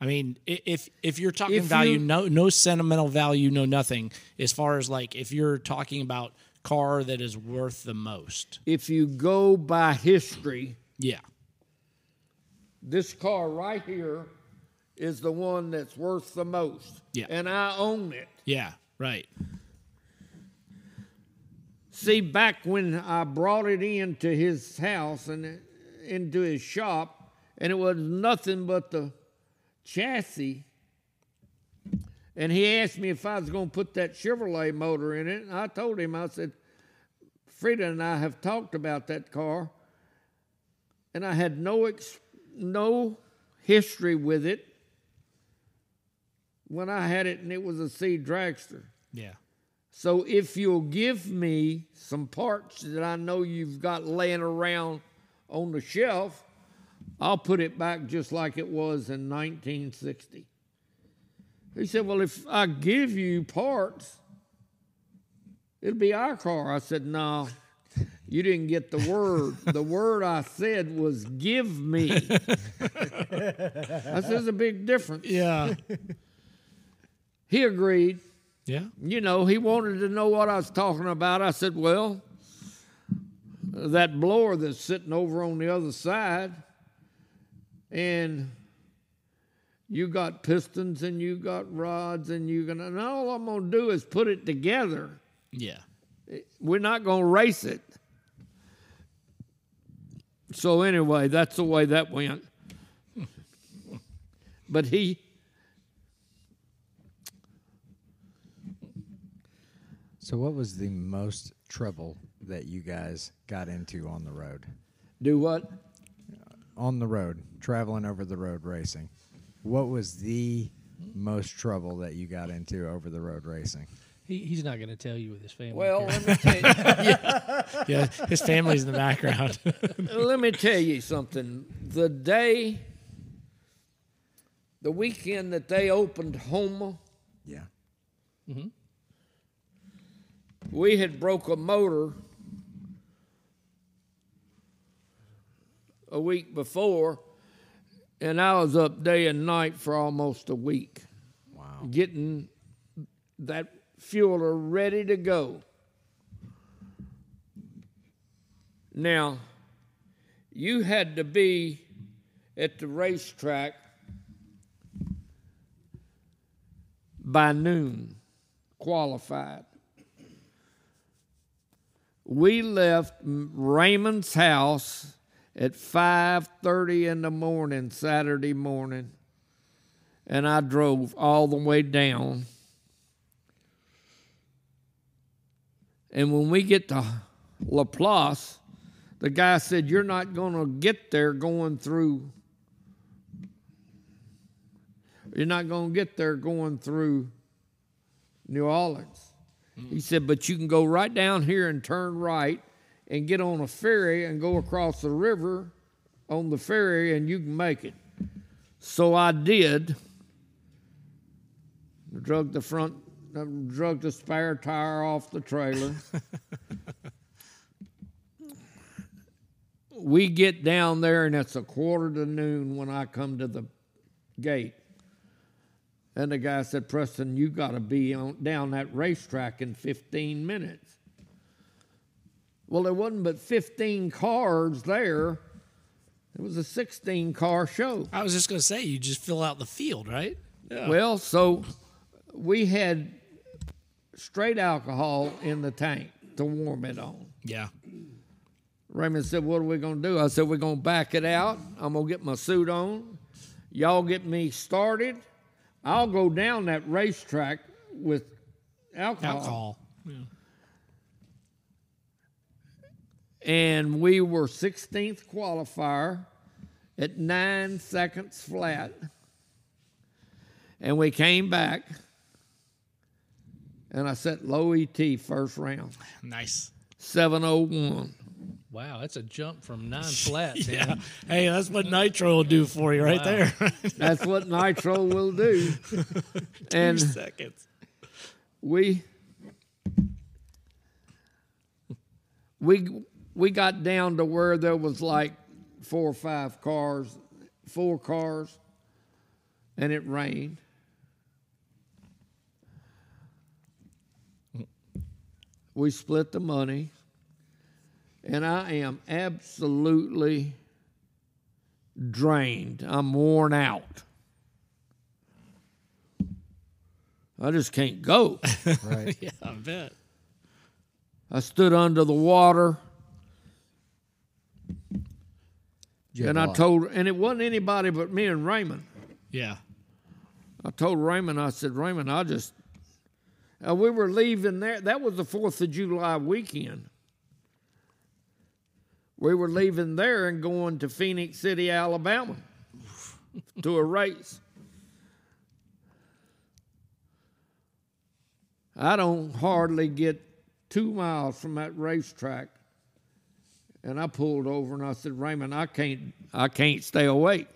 I mean, if if you're talking If value, you- no no sentimental value, no nothing. As far as like if you're talking about car that is worth the most, if you go by history, yeah, this car right here is the one that's worth the most. Yeah. And I own it. yeah, right, See, back when I brought it into his house and into his shop, and it was nothing but the chassis. And he asked me if I was going to put that Chevrolet motor in it. And I told him, I said, Frida and I have talked about that car, and I had no ex- no history with it when I had it, and it was a C dragster. yeah, So if you'll give me some parts that I know you've got laying around on the shelf, I'll put it back just like it was in 1960. He said, Well, if I give you parts, it'll be our car. I said, No, you didn't get the word. the word I said was give me. I said, There's a big difference. yeah, He agreed. yeah, you know, he wanted to know what I was talking about. I said, Well, that blower that's sitting over on the other side, and You got pistons and you got rods and you gonna and all I'm gonna do is put it together. Yeah. We're not gonna race it. So anyway, that's the way that went. but he So, what was the most trouble that you guys got into on the road? do what? On the road, traveling over the road racing. What was the most trouble that you got into over the road racing? He, he's not going to tell you with his family. Well, let me tell you, Yeah. His family's in the background. let me tell you something. The day, the weekend that they opened Houma, Yeah. Mm-hmm. we had broke a motor a week before, and I was up day and night for almost a week Wow. getting that fueler ready to go. Now, you had to be at the racetrack by noon, qualified. We left Raymond's house at 5:30 in the morning Saturday morning and I drove all the way down. And when we get to Laplace, the guy said, You're not going to get there going through. You're not going to get there going through New Orleans. He said, But you can go right down here and turn right and get on a ferry and go across the river on the ferry and you can make it. So I did. Drug the front, drug the spare tire off the trailer. we get down there and it's a quarter to noon when I come to the gate. And the guy said, Preston, you got to be on, down that racetrack in 15 minutes. Well, there wasn't but 15 cars there. It was a 16 car show. I was just going to say, you just fill out the field, right? Yeah. Well, so we had straight alcohol in the tank to warm it on. Yeah. Raymond said, What are we going to do? I said, We're going to back it out. I'm going to get my suit on. Y'all get me started. I'll go down that racetrack with alcohol. Alcohol. Yeah. And we were 16th qualifier at nine seconds flat. And we came back, and I set low ET first round, Nice. 701. wow, that's a jump from nine flats. Yeah. Hey, that's what nitro will do for you right Wow. there. That's what nitro will do. and seconds. we we we got down to where there was like four or five cars, four cars, and it rained. We split the money, and I am absolutely drained. I'm worn out. I just can't go. Right. Yeah, I bet. I stood under the water You had and I lot. told, and it wasn't anybody but me and Raymond. Yeah. I told Raymond, I said, Raymond, I just, uh, we were leaving there. That was the 4th of July weekend. We were leaving there and going to Phenix City, Alabama to a race. I don't hardly get two miles from that racetrack. And I pulled over and I said, Raymond, I can't I can't stay awake.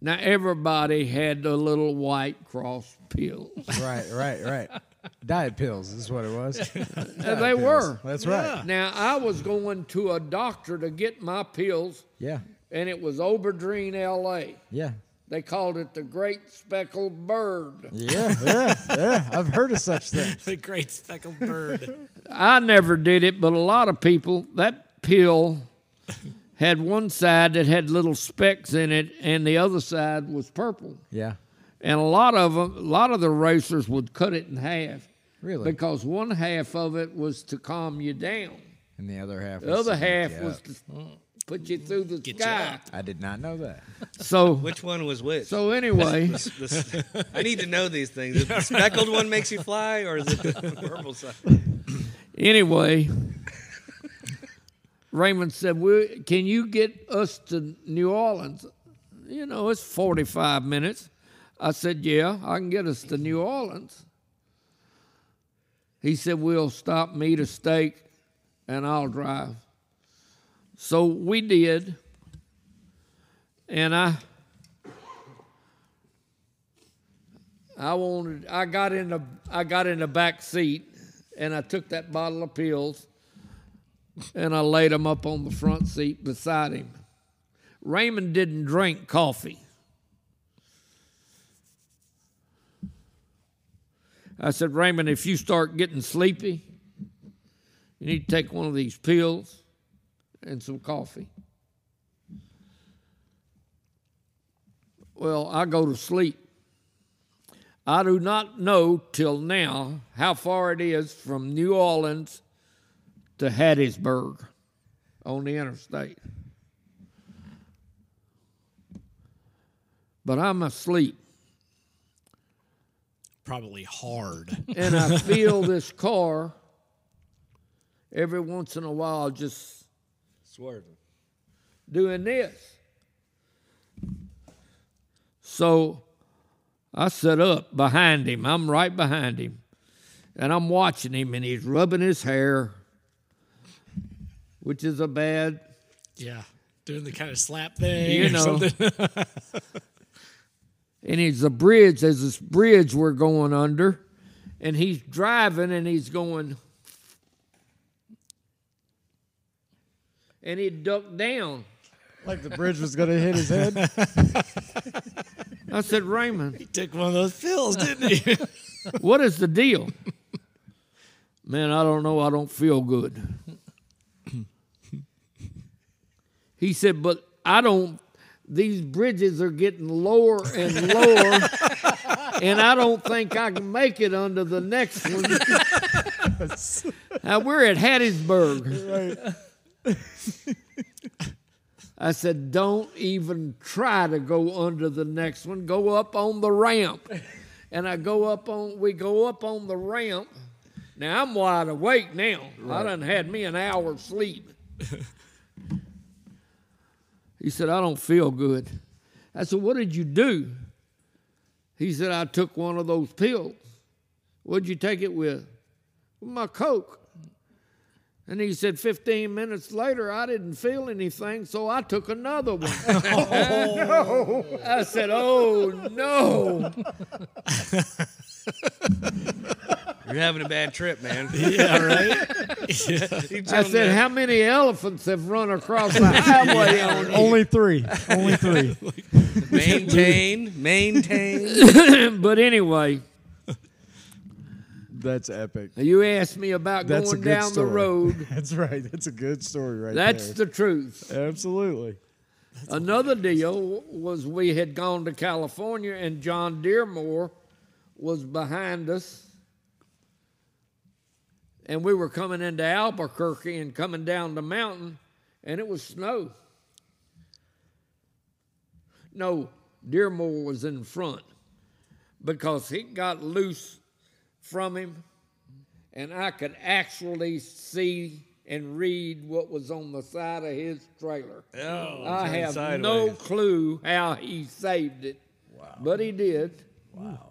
Now everybody had the little white cross pills. Right, right, right. Diet pills is what it was. They were. That's right. Now I was going to a doctor to get my pills, Yeah, and it was Obedrin, L.A. yeah, They called it the Great Speckled Bird. yeah, yeah, yeah. I've heard of such things. The great speckled bird. I never did it, but a lot of people. That pill had one side that had little specks in it, and the other side was purple. Yeah. And a lot of them, a lot of the racers would cut it in half Really? because one half of it was to calm you down, and the other half. the was other half you was up. to put you through the Get sky. I did not know that. So, Which one was which? so anyway, The s- I need to know these things. Is the speckled one makes you fly, or is it the purple side? anyway, Raymond said, we, "Can you get us to New Orleans? You know, it's forty-five minutes." I said, "Yeah, I can get us to New Orleans." He said, "We'll stop, meet a steak, and I'll drive." So we did, and I. I wanted. I got in the. I got in the back seat, and I took that bottle of pills, and I laid them up on the front seat beside him. Raymond didn't drink coffee. I said, Raymond, if you start getting sleepy, you need to take one of these pills and some coffee. Well, I go to sleep. I do not know till now how far it is from New Orleans to Hattiesburg on the interstate. But I'm asleep Probably hard. and I feel this car every once in a while just Swerving. doing this. So I set up behind him. I'm right behind him. And I'm watching him, and he's rubbing his hair, which is a bad, yeah. Doing the kind of slap thing. you know. something. and it's a bridge. There's this bridge we're going under, and he's driving, and he's going, and he ducked down. Like the bridge was going to hit his head. I said, Raymond, He took one of those pills, didn't he? what is the deal? Man, I don't know. I don't feel good. He said, but I don't, these bridges are getting lower and lower, and I don't think I can make it under the next one. now, we're at Hattiesburg. I said, don't even try to go under the next one. Go up on the ramp. And I go up on, we go up on the ramp. Now I'm wide awake now. I done had me an hour's sleep. he said, I don't feel good. I said, What did you do? He said, I took one of those pills. What'd you take it with? My Coke. And he said, 15 minutes later, I didn't feel anything, so I took another one. oh. no. I said, Oh, no. You're having a bad trip, man. yeah, right. You I said, them How many elephants have run across the highway on you? Only three. Only three. that. maintain, maintain. but anyway, That's epic. you asked me about That's going down story. the road. That's right. That's a good story right there. That's there. the truth. Absolutely. Another deal was we had gone to California and John Dearmore was behind us. And we were coming into Albuquerque and coming down the mountain, and it was snow. No, Dearmore was in front because he got loose from him, and I could actually see and read what was on the side of his trailer. Oh, I have sideways. no clue how he saved it, but he did. Wow.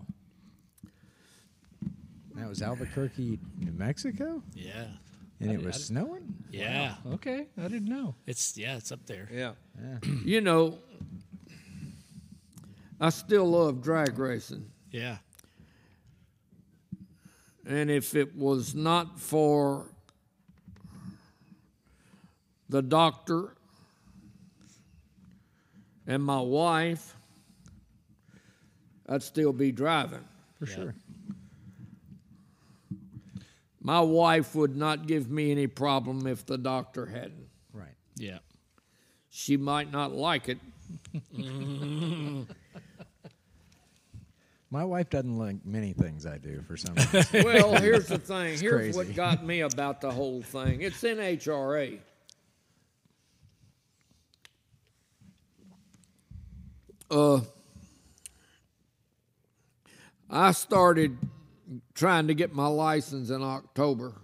That was Albuquerque, New Mexico, Yeah. and it was snowing. Yeah. Okay, I didn't know. It's yeah, it's up there. Yeah. You know, I still love drag racing. Yeah. And if it was not for the doctor and my wife, I'd still be driving. For sure. My wife would not give me any problem if the doctor hadn't. Right. Yeah. she might not like it. My wife doesn't like many things I do for some reason. Well, here's the thing. Here's crazy. what got me about the whole thing. It's NHRA. Uh, I started trying to get my license in October.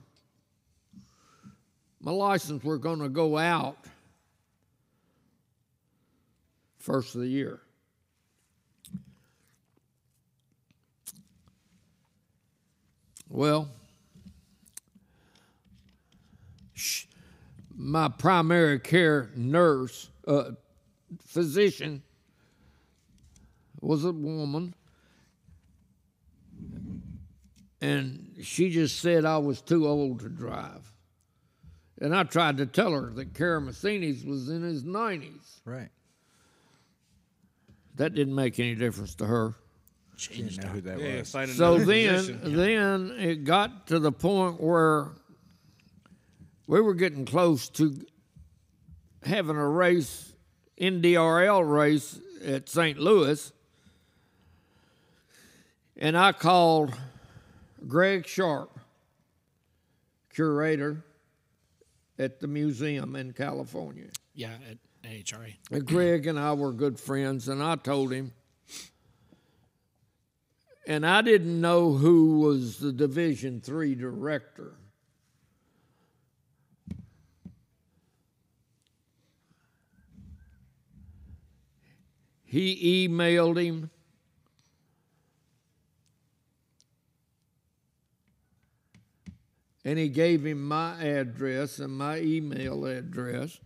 My license were going to go out first of the year. Well, sh- my primary care nurse, uh, physician, was a woman, and she just said I was too old to drive. And I tried to tell her that Karamesines was in his 90s. right. That didn't make any difference to her. Didn't know who that Yeah, was. find so then physician. then it got to the point where we were getting close to having a race NDRL race at St. Louis and I called Greg Sharp curator at the museum in California Yeah, at NHRA. and Greg and I were good friends, and I told him. And I didn't know who was the Division Three director. He emailed him. And he gave him my address and my email address.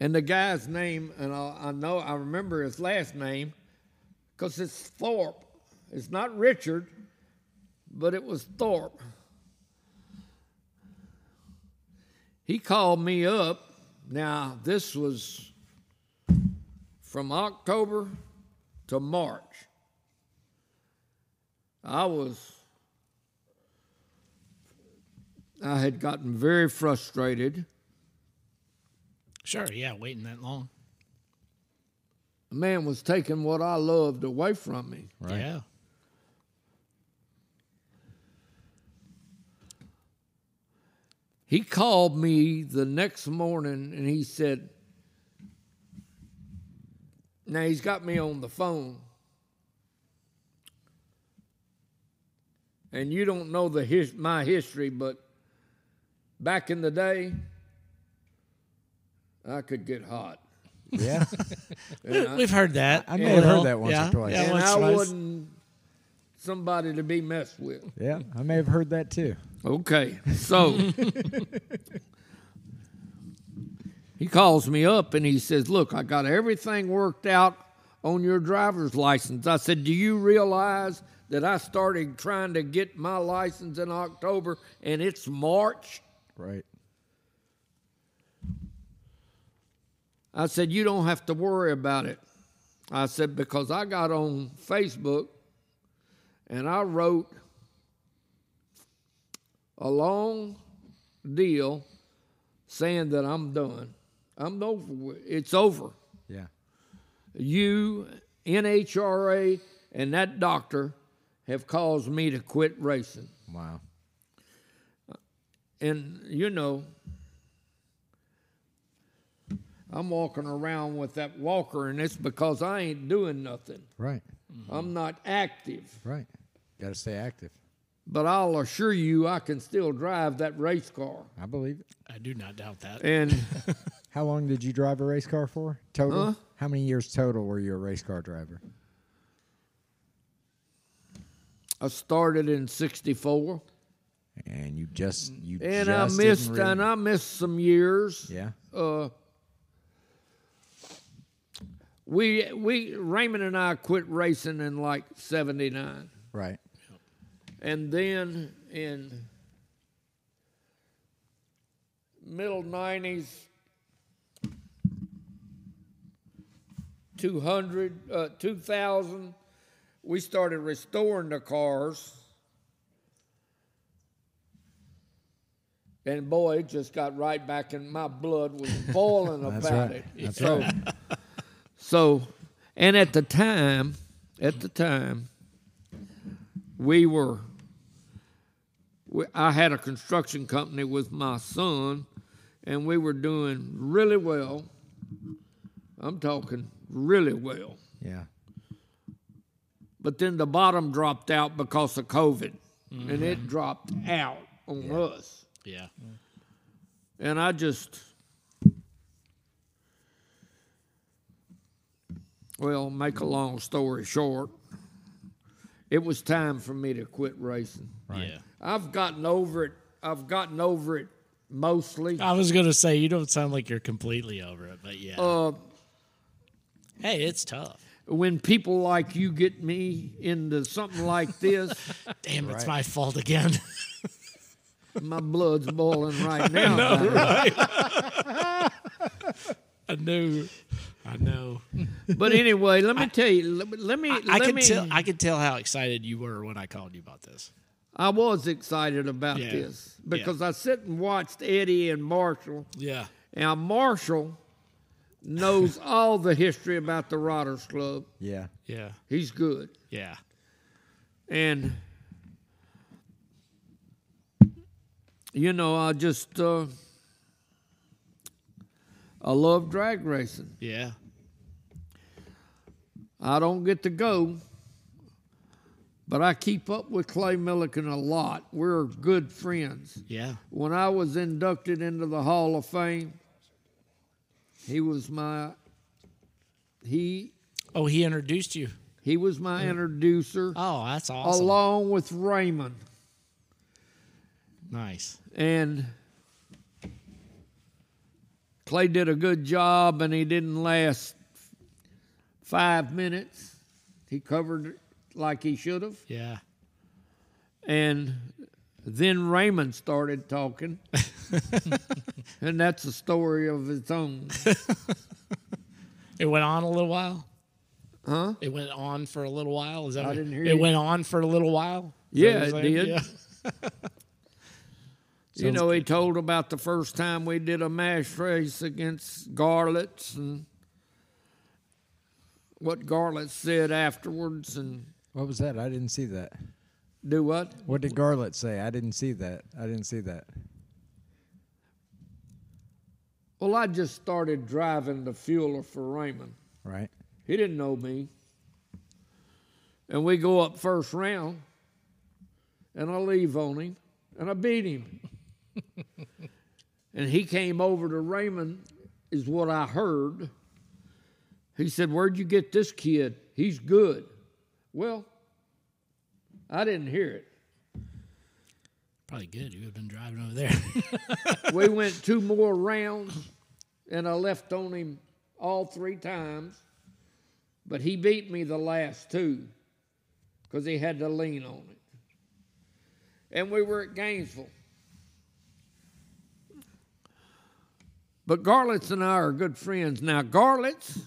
And the guy's name, and I, I know I remember his last name because it's Thorpe. It's not Richard, but it was Thorpe. He called me up. Now, this was from October to March. I was, I had gotten very frustrated. Sure, yeah, waiting that long. A man was taking what I loved away from me. Right. Yeah. He called me the next morning and he said, Now he's got me on the phone. And you don't know the his, my history, but back in the day, I could get hot. Yeah. We've heard that. I may have heard that once or twice. Yeah, and once I twice. wasn't somebody to be messed with. yeah. I may have heard that too. Okay, so he calls me up and he says, Look, I got everything worked out on your driver's license. I said, Do you realize that I started trying to get my license in October and it's March? Right. I said, You don't have to worry about it. I said, Because I got on Facebook and I wrote a long deal saying that I'm done. I'm over. It's over. Yeah. You, NHRA, and that doctor have caused me to quit racing. Wow. And, you know, I'm walking around with that walker, and it's because I ain't doing nothing. Right. I'm not active. Right. Got to stay active. But I'll assure you, I can still drive that race car. I believe it. I do not doubt that. And How long did you drive a race car for? Total? Huh? How many years total were you a race car driver? I started in '64, And you just you and I missed, didn't really- and I missed some years. yeah. Uh, we we Raymond and I quit racing in like '79, Right. and then in middle '90s, 200, uh, 2000, we started restoring the cars. And boy, it just got right back in my blood was boiling about right. it. That's so, so, and at the time, at the time, we were. We, I had a construction company with my son, and we were doing really well. I'm talking really well. Yeah. But then the bottom dropped out because of COVID, and it mm-hmm. dropped out on us. Yeah. And I just, well, make a long story short, it was time for me to quit racing. Yeah. I've gotten over it. I've gotten over it mostly. I was gonna say you don't sound like you're completely over it, but yeah. Uh, hey, it's tough. when people like you get me into something like this, Damn, it's my fault again. my blood's boiling right now. I knew. I know. But anyway, let me tell you. Let, me- let me. I, let could me, tell. I could tell how excited you were when I called you about this. I was excited about Yeah. this because I sit and watched Eddie and Marshall. Yeah. Now Marshall knows all the history about the Rodders Club. Yeah. Yeah. He's good, Yeah. and you know I just uh, I love drag racing. Yeah. I don't get to go, but I keep up with Clay Millican a lot. We're good friends. Yeah. When I was inducted into the Hall of Fame, he was my he Oh, he introduced you. he was my oh. introducer Oh, that's awesome. along with Raymond. Nice. And Clay did a good job and he didn't last five minutes. He covered it like he should have. Yeah. And then Raymond started talking. and that's a story of its own. It went on a little while. Huh? It went on for a little while. Is that I what- didn't hear It you. went on for a little while. Is Yeah, it did. Yeah. you know, he told about the first time we did a match race against Garlits and what Garlits said afterwards and What was that? I didn't see that. do what? What did Garlits say? I didn't see that. I didn't see that. Well, I just started driving the fueler for Raymond. Right. He didn't know me. And we go up first round, and I leave on him, and I beat him. and he came over to Raymond, is what I heard. He said, Where'd you get this kid? He's good. Well, I didn't hear it. Probably good. You would have been driving over there. we went two more rounds, and I left on him all three times. But he beat me the last two because he had to lean on it. And we were at Gainesville. But Garlits and I are good friends. Now, Garlits,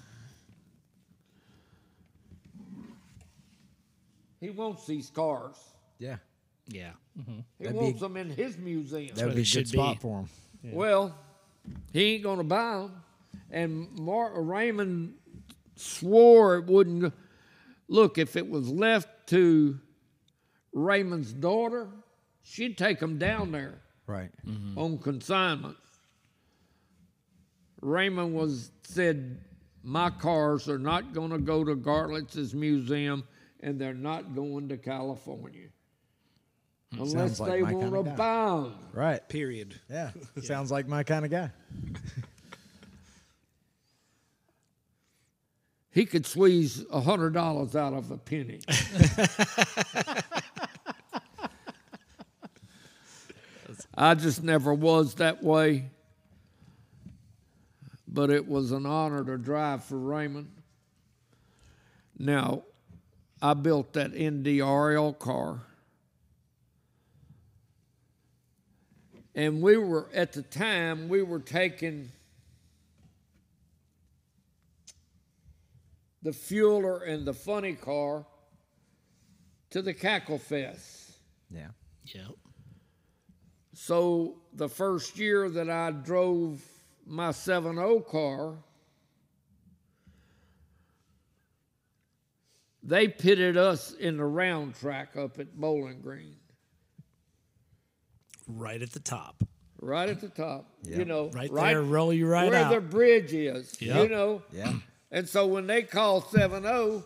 he wants these cars. Yeah. yeah. Mm-hmm. He That'd be- wants them in his museum. That would be a good should spot be. for him. Well, he ain't gonna buy them. And Mar- Raymond swore it wouldn't. go- Look, if it was left to Raymond's daughter, she'd take them down there Right. on consignment. Raymond was said, "My cars are not going to go to Garlits's museum, and they're not going to California hmm. unless like they my want to buy them." Right. Period. Yeah. Sounds like my kind of guy. he could squeeze a hundred dollars out of a penny. I just never was that way. But it was an honor to drive for Raymond. Now, I built that NDRL car. And we were, at the time, we were taking the Fueler and the Funny car to the Cackle Fest. Yeah. Yep. So the first year that I drove my 7.0 car, they pitted us in the round track up at Bowling Green, Right at the top. right at the top. You know, Right there, roll you right where out. the bridge is. You know. Yeah. And so when they call 7-0,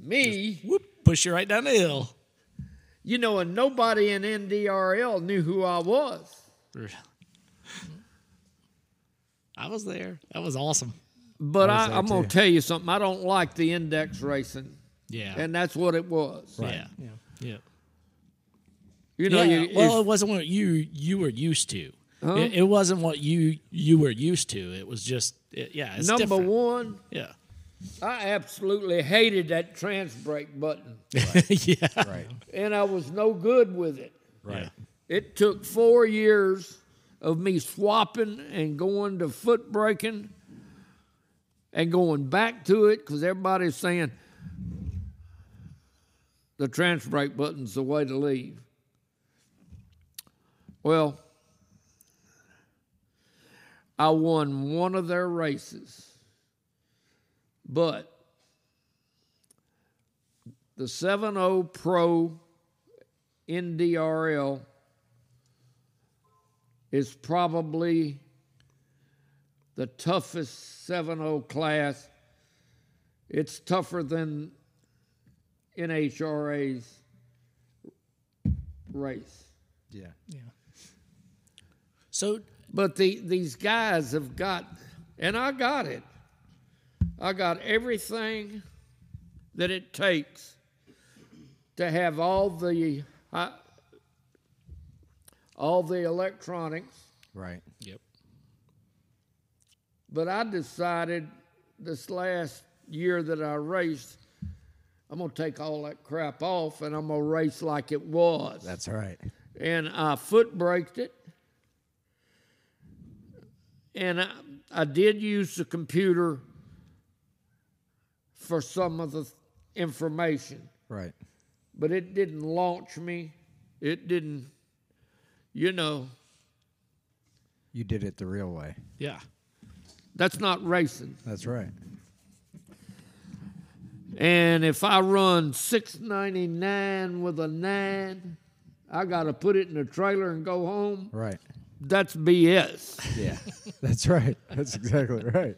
me, Whoop, push you right down the hill. you know, and nobody in NDRL knew who I was. I was there. That was awesome. But was I, I'm gonna tell you something. I don't like the index racing, Yeah. and that's what it was. Yeah. Yeah. You know, yeah. you, well, it wasn't what you you were used to. It, it wasn't what you you were used to. It was just it, yeah. It's number different. one, Yeah. I absolutely hated that trans brake button, yeah. Right. and I was no good with it. Right. It took four years of me swapping and going to foot braking and going back to it because everybody's saying the trans brake button's the way to leave. Well, I won one of their races, but the 7.0 Pro NDRL is probably the toughest 7.0 class. It's tougher than NHRA's race. Yeah. Yeah. So But the, these guys have got, and I got it. I got everything that it takes to have all the all the electronics. Right. yep. But I decided this last year that I raced, I'm gonna take all that crap off and I'm gonna race like it was. That's right. and I foot braked it. And I, I did use the computer for some of the information, Right. but it didn't launch me. It didn't, you know, You did it the real way. Yeah. that's not racing. That's right. And if I run 699 with a nine, I got to put it in a trailer and go home. Right. That's BS. Yeah. That's right. That's exactly right.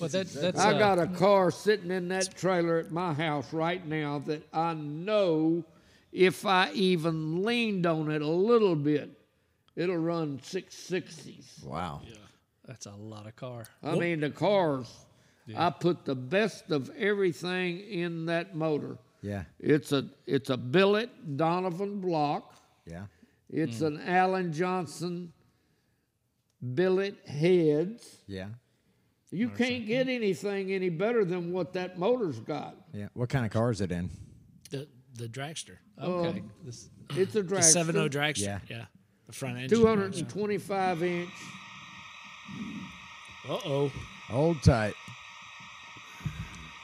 But that, that's I uh, got a car sitting in that trailer at my house right now that I know if I even leaned on it a little bit, it'll run 660s. Wow. that's a lot of car. I mean, the cars, I put the best of everything in that motor. Yeah. It's a it's a billet Donovan block. Yeah. It's mm. an Alan Johnson billet heads. Yeah. You can't get anything any better than what that motor's got. Yeah. What kind of car is it in? The the dragster. Okay. This, It's a The dragster. seven O dragster. Yeah. Yeah. The front engine. 225 inch. Uh oh. Hold tight.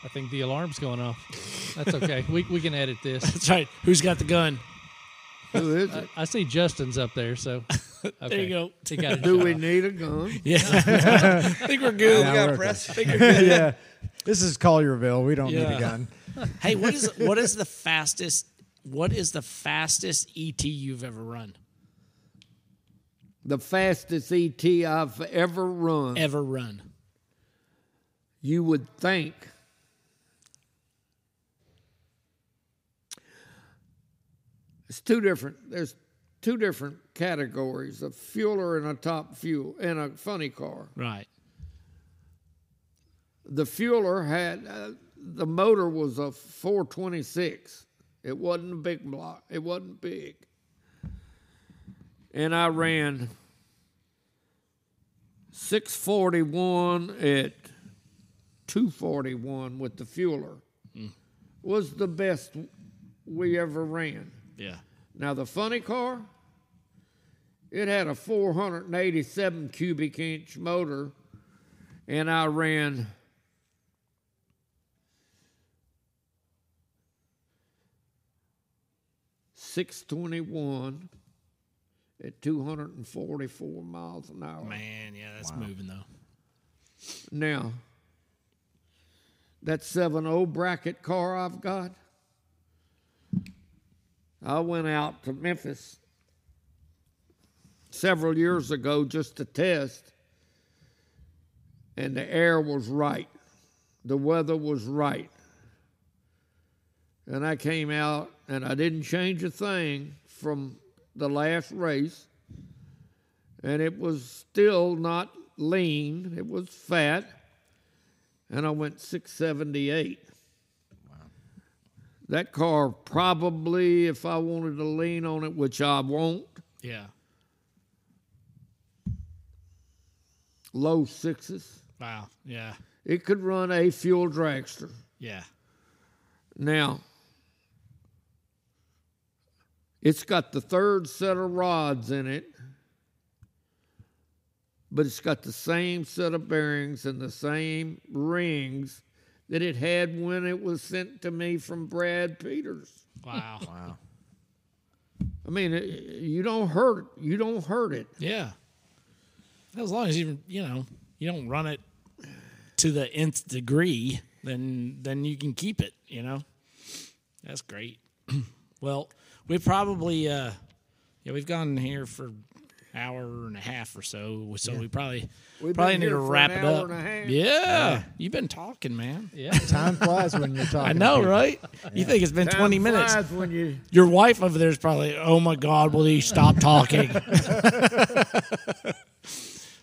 I think the alarm's going off. That's okay. we, we can edit this. That's right. Who's got the gun? Who is it? I see Justin's up there, so okay. There you go. He got Do we off. need a gun? Yeah. I think we're good. Now got we're press. okay. yeah. This is Collierville. We don't need a gun. Hey, what is what is the fastest? What is the fastest ET you've ever run? The fastest ET I've ever run. Ever run? You would think. It's two different. There's two different categories: a fueler and a top fuel, and a funny car. Right. the fueler had uh, the motor was a 426 it wasn't a big block. It wasn't big. And i ran 641 at 241 with the fueler. Mm. Was the best we ever ran. Yeah. now the funny car it had a 487 cubic inch motor and i ran Six twenty one at 244 miles an hour. Man, yeah, that's moving though. Now, that 7 bracket car I've got, I went out to Memphis several years ago just to test, and the air was right. The weather was right. And I came out and I didn't change a thing from the last race. And it was still not lean, it was fat. And I went 678. That car probably, if I wanted to lean on it, which I won't, Yeah. low sixes. Wow. Yeah. It could run a fuel dragster. Yeah. Now, it's got the third set of rods in it, but it's got the same set of bearings and the same rings that it had when it was sent to me from Brad Peters. Wow. Wow. I mean, it, you don't hurt you don't hurt it. Yeah. As long as you you know you don't run it to the nth degree, then then you can keep it. You know, that's great. well, we probably uh, yeah we've gone here for hour and a half or so, so we probably We've probably need to wrap it up. and a half. Yeah, you've been talking, man. Yeah. Time flies when you're talking. I know, people. right? You think it's been Time twenty minutes? when you Your wife over there is probably, oh my God, will he stop talking?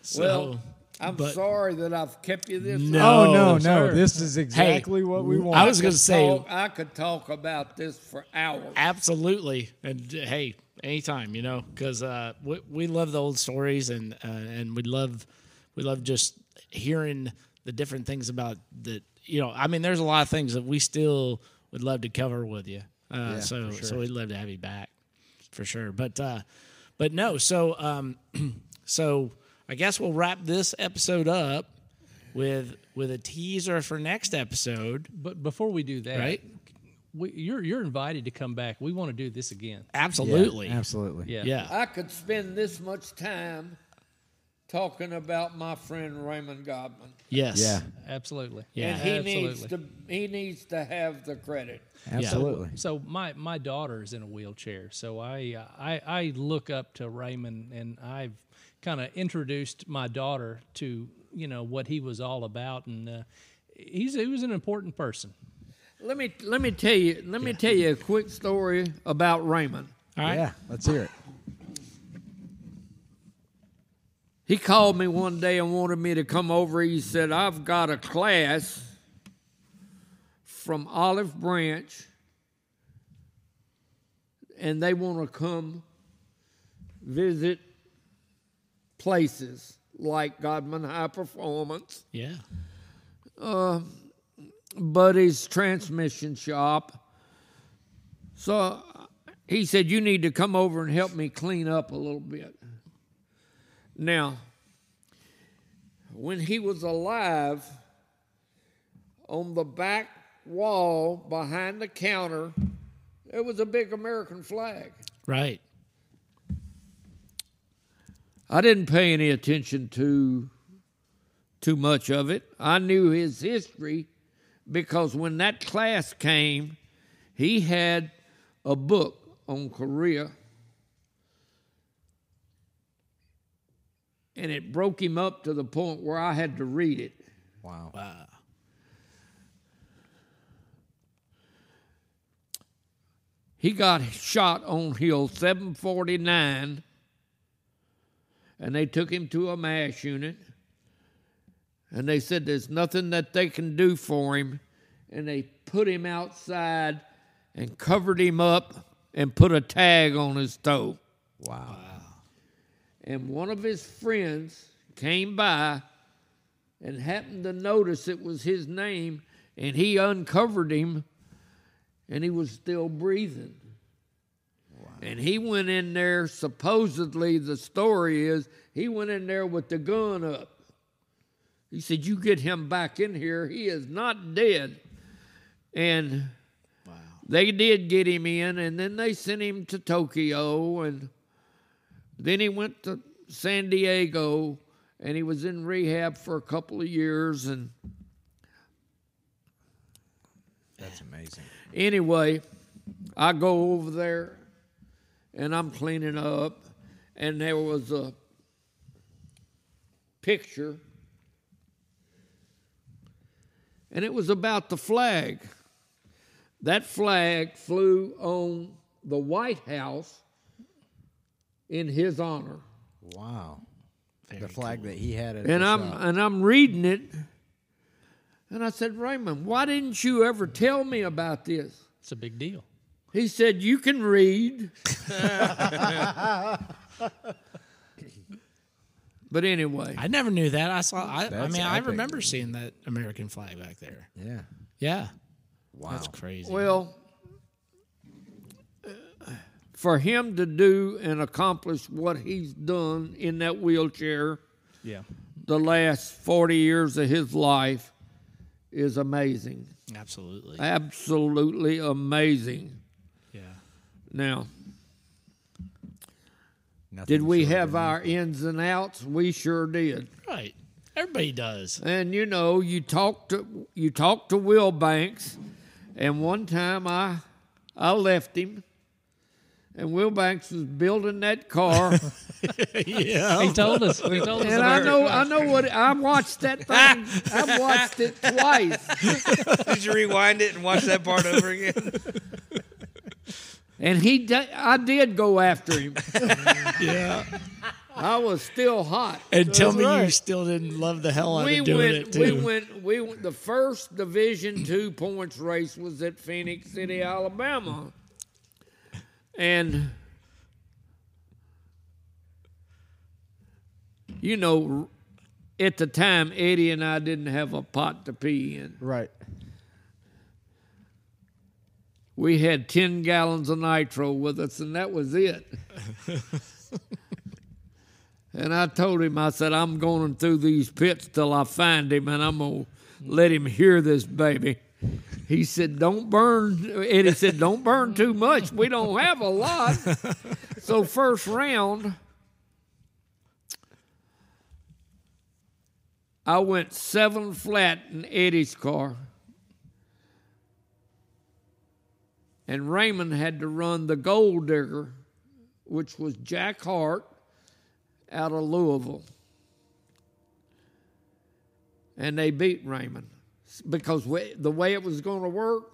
so, Well, I'm but- sorry that I've kept you this No. long. Oh no, no! sir. This is exactly what we want. I was going to say, Talk- I could talk about this for hours. absolutely. And uh, hey, anytime, you know, because uh, we, we love the old stories and uh, and we love we love just hearing the different things about the, you know, I mean, there's a lot of things that we still would love to cover with you. Uh, so so we'd love to have you back for sure. But uh, but no, so um, so I guess we'll wrap this episode up with with a teaser for next episode. But before we do that, Right. we, you're you're invited to come back. We want to do this again. Absolutely, Yeah, absolutely. Yeah. yeah. I could spend this much time talking about my friend Raymond Godman. Yes. Yeah, Absolutely. Yeah. and he absolutely. needs to he needs to have the credit. absolutely. So my my daughter is in a wheelchair, so I uh, I, I look up to Raymond, and I've kind of introduced my daughter to you know what he was all about, and uh, he's he was an important person. Let me let me tell you let me tell you a quick story about Raymond. All right. Yeah, let's hear it. He called me one day and wanted me to come over. He said, I've got a class from Olive Branch, and they want to come visit places like Godman High Performance, Yeah. Uh, Buddy's Transmission Shop. So he said, You need to come over and help me clean up a little bit. Now, when he was alive, on the back wall behind the counter, there was a big American flag. Right. I didn't pay any attention to too much of it. I knew his history because when that class came, he had a book on Korea. And it broke him up to the point where I had to read it. Wow. Wow. He got shot on Hill 749, and they took him to a MASH unit. And they said there's nothing that they can do for him. And they put him outside and covered him up and put a tag on his toe. Wow. And one of his friends came by and happened to notice it was his name, and he uncovered him, and he was still breathing. And he went in there, supposedly, the story is, he went in there with the gun up. He said, You get him back in here. He is not dead. And they did get him in, and then they sent him to Tokyo. And Then he went to San Diego and he was in rehab for a couple of years. And That's amazing. anyway, I go over there and I'm cleaning up, and there was a picture, and it was about the flag. That flag flew on the White House in his honor. Wow. the flag that he had at and the I'm shop. and I'm reading it, and I said, Raymond, why didn't you ever tell me about this? It's a big deal. He said, You can read. but anyway, I never knew that. I saw. I, I That's mean, I remember seeing that American flag back there. yeah. Yeah, Wow. that's crazy. well, for him to do and accomplish what he's done in that wheelchair Yeah. the last 40 years of his life is amazing. Absolutely. Absolutely amazing. Yeah. Now, Nothing did we short have our ins and outs? We sure did. Right. Everybody does. And you know, you talk to you talk to Will Banks, and one time I I left him, and Will Banks was building that car, yeah. He told us. He told us. and I know it. I know what I watched that thing. I watched it twice, Did you rewind it and watch that part over again? and he di- I did go after him. yeah. I was still hot. And tell That's me you still didn't love the hell out we of doing went, it too. we went, we went. The first Division two points race was at Phenix City, Alabama, and you know, at the time, Eddie and I didn't have a pot to pee in. Right. We had ten gallons of nitro with us, and that was it. and I told him, I said, I'm going through these pits till I find him, and I'm gonna let him hear this baby. He said, "Don't burn." Eddie said, "Don't burn too much. We don't have a lot." so first round, I went seven flat in Eddie's car. And Raymond had to run the Gold Digger, which was Jack Hart out of Louisville. And they beat Raymond because we, the way it was going to work,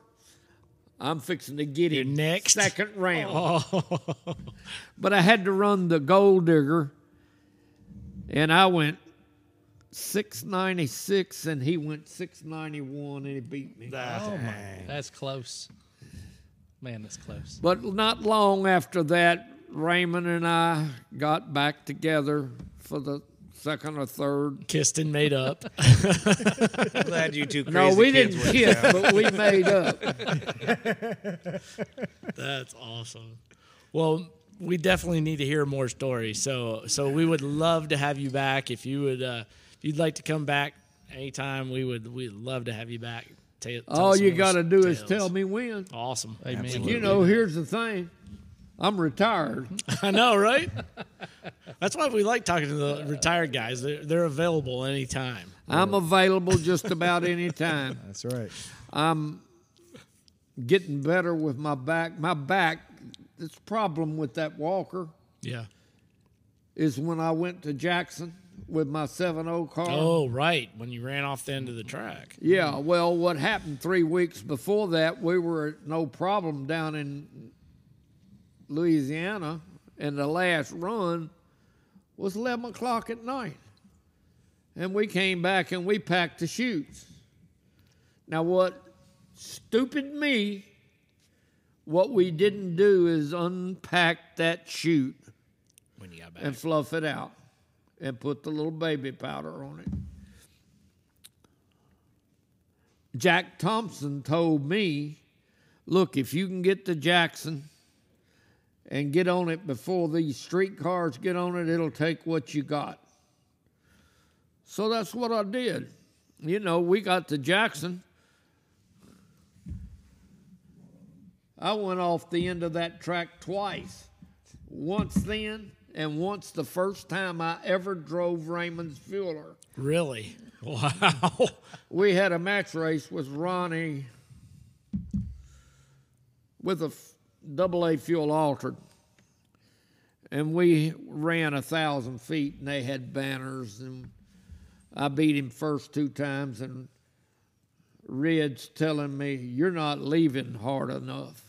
I'm fixing to get him next? second round. Oh. but I had to run the Gold Digger, and I went 696, and he went 691, and he beat me. Oh my, that's close. Man, that's close. But not long after that, Raymond and I got back together for the second or third. Kissed and made up. Glad you two crazy No, we kids didn't worked kiss, out. but we made up. That's awesome. Well, we definitely need to hear more stories. So, so we would love to have you back. If you would, uh, if you'd like to come back anytime, we would. We'd love to have you back. Ta- tell All some you got to do is tell me when. Awesome. Amen. You know, here's the thing I'm retired. I know, right? That's why we like talking to the retired guys. They're, they're available anytime. I'm available just about any time. That's right. I'm getting better with my back. My back, this problem with that walker Yeah. is when I went to Jackson with my 7 car. Oh, right. When you ran off the end of the track. Yeah, well, what happened three weeks before that, we were no problem down in Louisiana, and the last run was 11 o'clock at night. And we came back and we packed the chutes. Now, what stupid me, what we didn't do is unpack that chute When you got back. and fluff it out and put the little baby powder on it. Jack Thompson told me, look, if you can get to Jackson and get on it before these streetcars get on it, it'll take what you got. So that's what I did. You know, we got to Jackson. I went off the end of that track twice. Once then and once the first time I ever drove Raymond's Fueler. Really? Wow. We had a match race with Ronnie with a double A fuel altered. And we ran a thousand feet and they had banners and I beat him first two times and Red's telling me, You're not leaving hard enough.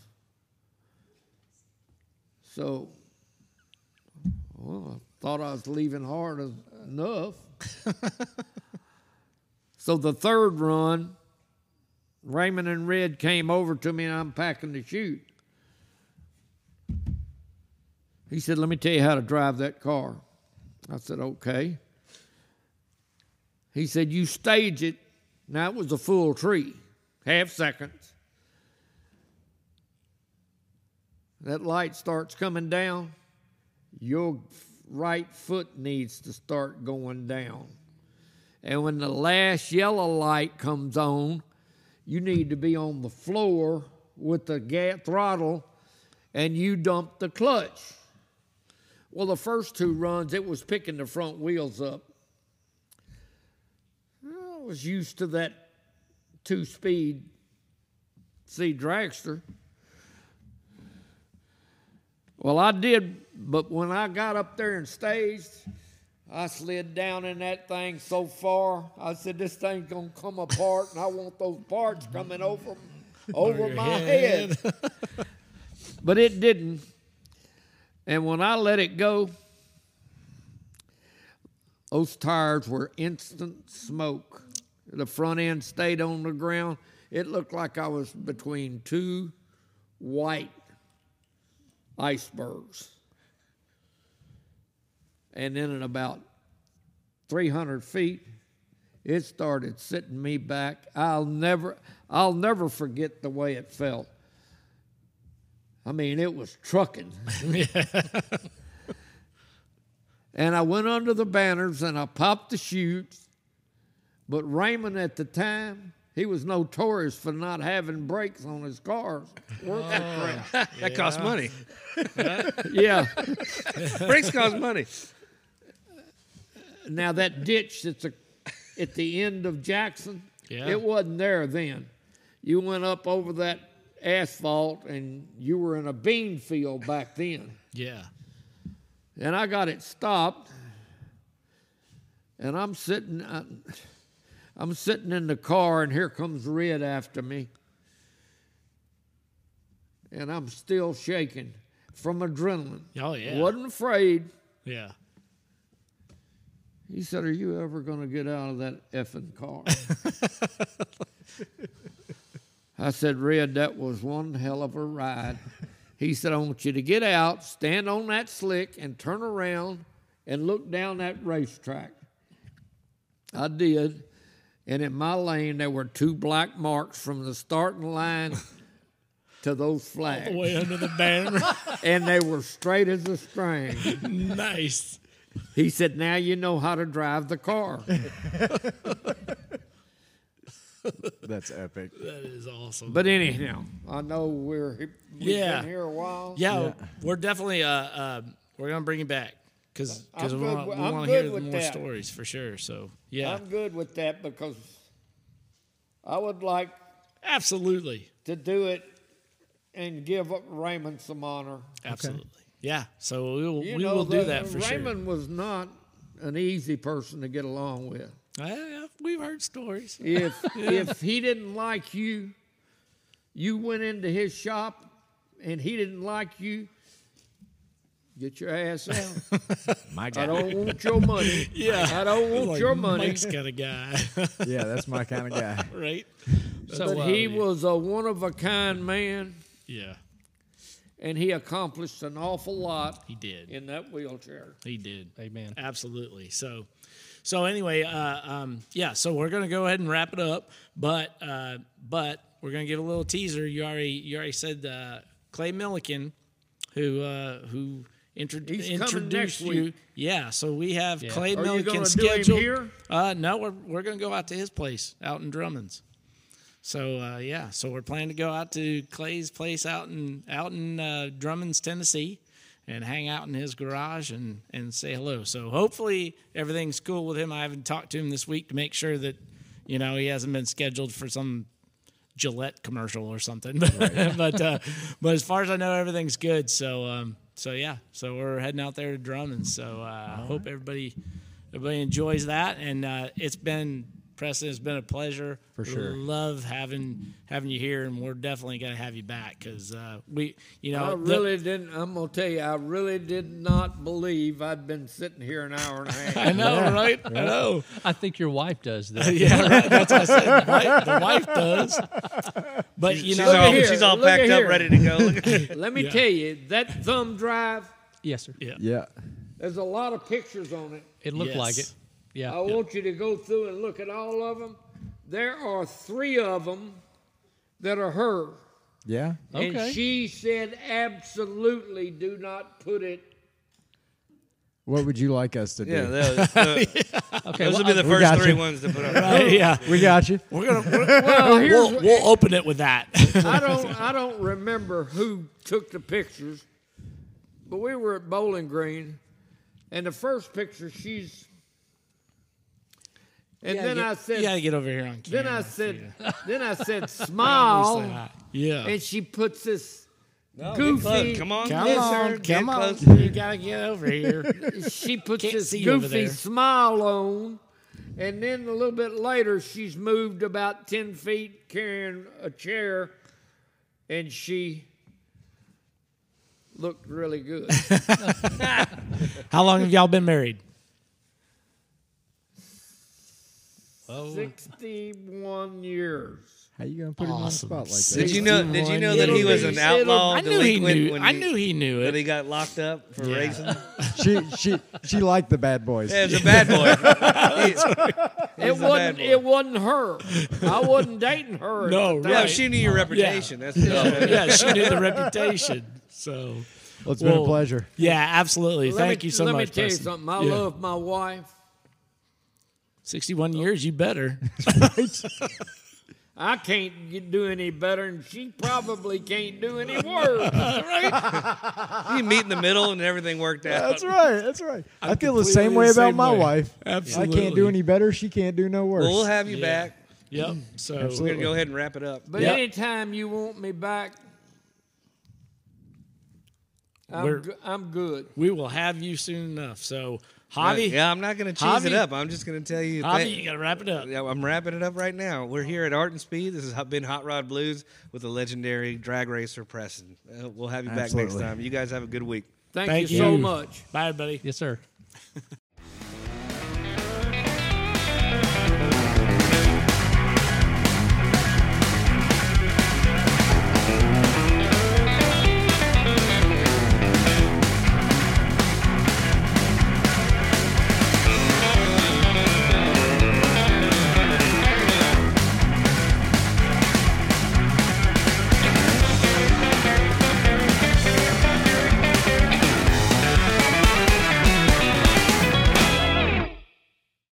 So well, I thought I was leaving hard enough. so the third run, Raymond and Red came over to me and I'm packing to shoot. He said, Let me tell you how to drive that car. I said, Okay. He said, You stage it. Now it was a full tree, half seconds. That light starts coming down. Your right foot needs to start going down. And when the last yellow light comes on, you need to be on the floor with the ga- throttle and you dump the clutch. Well, the first two runs, it was picking the front wheels up. I was used to that two speed C dragster. Well, I did, but when I got up there and staged, I slid down in that thing so far. I said, "This thing's gonna come apart, and I want those parts coming over over my head." but it didn't. And when I let it go, those tires were instant smoke. The front end stayed on the ground. It looked like I was between two white icebergs. And then at about 300 feet, it started sitting me back. I'll never, I'll never forget the way it felt. I mean, it was trucking. and I went under the banners and I popped the chutes. But Raymond at the time, he was notorious for not having brakes on his cars. Oh, that costs money. yeah. Brakes cost money. Now that ditch that's a, at the end of Jackson, Yeah. it wasn't there then. You went up over that asphalt and you were in a bean field back then. Yeah. And I got it stopped, and I'm sitting, uh, I'm sitting in the car, and here comes Red after me, and I'm still shaking from adrenaline. Oh, yeah. wasn't afraid. Yeah. He said, "Are you ever going to get out of that effing car?" I said, "Red, that was one hell of a ride." He said, "I want you to get out, stand on that slick, and turn around and look down that racetrack." I did, and in my lane there were two black marks from the starting line to those flags, All the Way under the banner. and they were straight as a string. nice. He said, "Now you know how to drive the car." That's epic. That is awesome. But anyhow, I know we're we've Yeah. been here a while. yeah, we're definitely uh, uh we're gonna bring you back because because I'm we good want with- we I'm to hear good with more that. stories for sure. So yeah, I'm good with that because I would like absolutely, to do it and give Raymond some honor. absolutely. Yeah. So we will You we know, will do that for sure. Raymond was not an easy person to get along with. Uh, we've heard stories. If if he didn't like you, you went into his shop and he didn't like you, get your ass out. My guy. I don't want your money. Yeah. I don't want Like your money. Mike's kind of guy, yeah, that's my kind of guy. right? but uh, he was a one of a kind man, Yeah, and he accomplished an awful lot he did. in that wheelchair. He did. Amen. Absolutely. So, so anyway, uh, um, yeah. So we're gonna go ahead and wrap it up, but uh, but we're gonna give a little teaser. You already you already said uh, Clay Millican, who uh, who intro- He's introduced next you. week. Yeah. So we have Yeah. Clay Are you Millican gonna do him scheduled here? Uh, no, we're we're gonna go out to his place out in Drummonds. So uh, yeah, so we're planning to go out to Clay's place out in out in uh, Drummonds, Tennessee, and hang out in his garage and and say hello. So hopefully everything's cool with him. I haven't talked to him this week to make sure that you know he hasn't been scheduled for some Gillette commercial or something. but uh, but as far as I know, everything's good. So um, so yeah, so we're heading out there to Drummond. So uh, I hope everybody everybody enjoys that. And uh, it's been Preston, it's been a pleasure. For sure. love having having you here, and we're definitely gonna have you back because uh, we you know I the- really didn't. I'm gonna tell you, I really did not believe I'd been sitting here an hour and a half. I know, right? I know. I think your wife does that. Yeah, right. That's what I said. Right? The wife does. But you She's know, all, here, she's all packed up, ready to go. Let me Yeah. tell you, that thumb drive, Yes, sir. yeah. Yeah. there's a lot of pictures on it. It looked Yes. like it. Yeah. I want you to go through and look at all of them. There are three of them that are her. Yeah. Okay. And she said, absolutely do not put it. What would you like us to do? yeah, those, uh, those, okay. those well, will be the first got three you. ones to put on. yeah. We got you. We're gonna we're, Well, here's we'll, we'll open it with that. I don't I don't remember who took the pictures, but we were at Bowling Green, and the first picture she's. And then gotta I said, you gotta get over here on camera." then. I said, then I said, smile. Yeah. and she puts this No, goofy. close. Come on, Come on, come Get on. close. You gotta get over here. She puts Can't this goofy smile on, and then a little bit later, she's moved about ten feet carrying a chair, and she looked really good. How long have y'all been married? Sixty-one years. How you gonna put him on the spot like that? Did you know? Did you know that he was an it'll- outlaw I knew he delinquent knew. when I knew he knew that it. he got locked up for Yeah. racing? she she she liked the bad boys. Yeah, he's a bad boy. He- It He's a bad wasn't. boy. It wasn't her. I wasn't dating her. at No, the time. yeah, Right. she knew your reputation. That's yeah, yeah, she knew the reputation. So Well, it's been a pleasure. yeah, absolutely. Let Thank me, you so let much. me tell you Preston. something. I Yeah. love my wife. Sixty-one years. You better. I can't get, do any better, and she probably can't do any worse. you meet in the middle and everything worked out. That's right. That's right. i feel the completely same the way about my way. wife. Absolutely. I can't do any better. She can't do no worse. Well, we'll have you Yeah. back. Yep. Mm-hmm. So We're gonna go ahead and wrap it up. But Yep. anytime you want me back, I'm, We're- go- I'm good. we will have you soon enough. So Javi, yeah, I'm not gonna cheese Javi- it up. I'm just gonna tell you. Javi, thank- you gotta wrap it up. Yeah, I'm wrapping it up right now. We're here at Art and Speed. This has been Hot Rod Blues with the legendary drag racer Preston. Uh, we'll have you back next time. You guys have a good week. Thank, Thank you so much. Bye, everybody. yes, sir.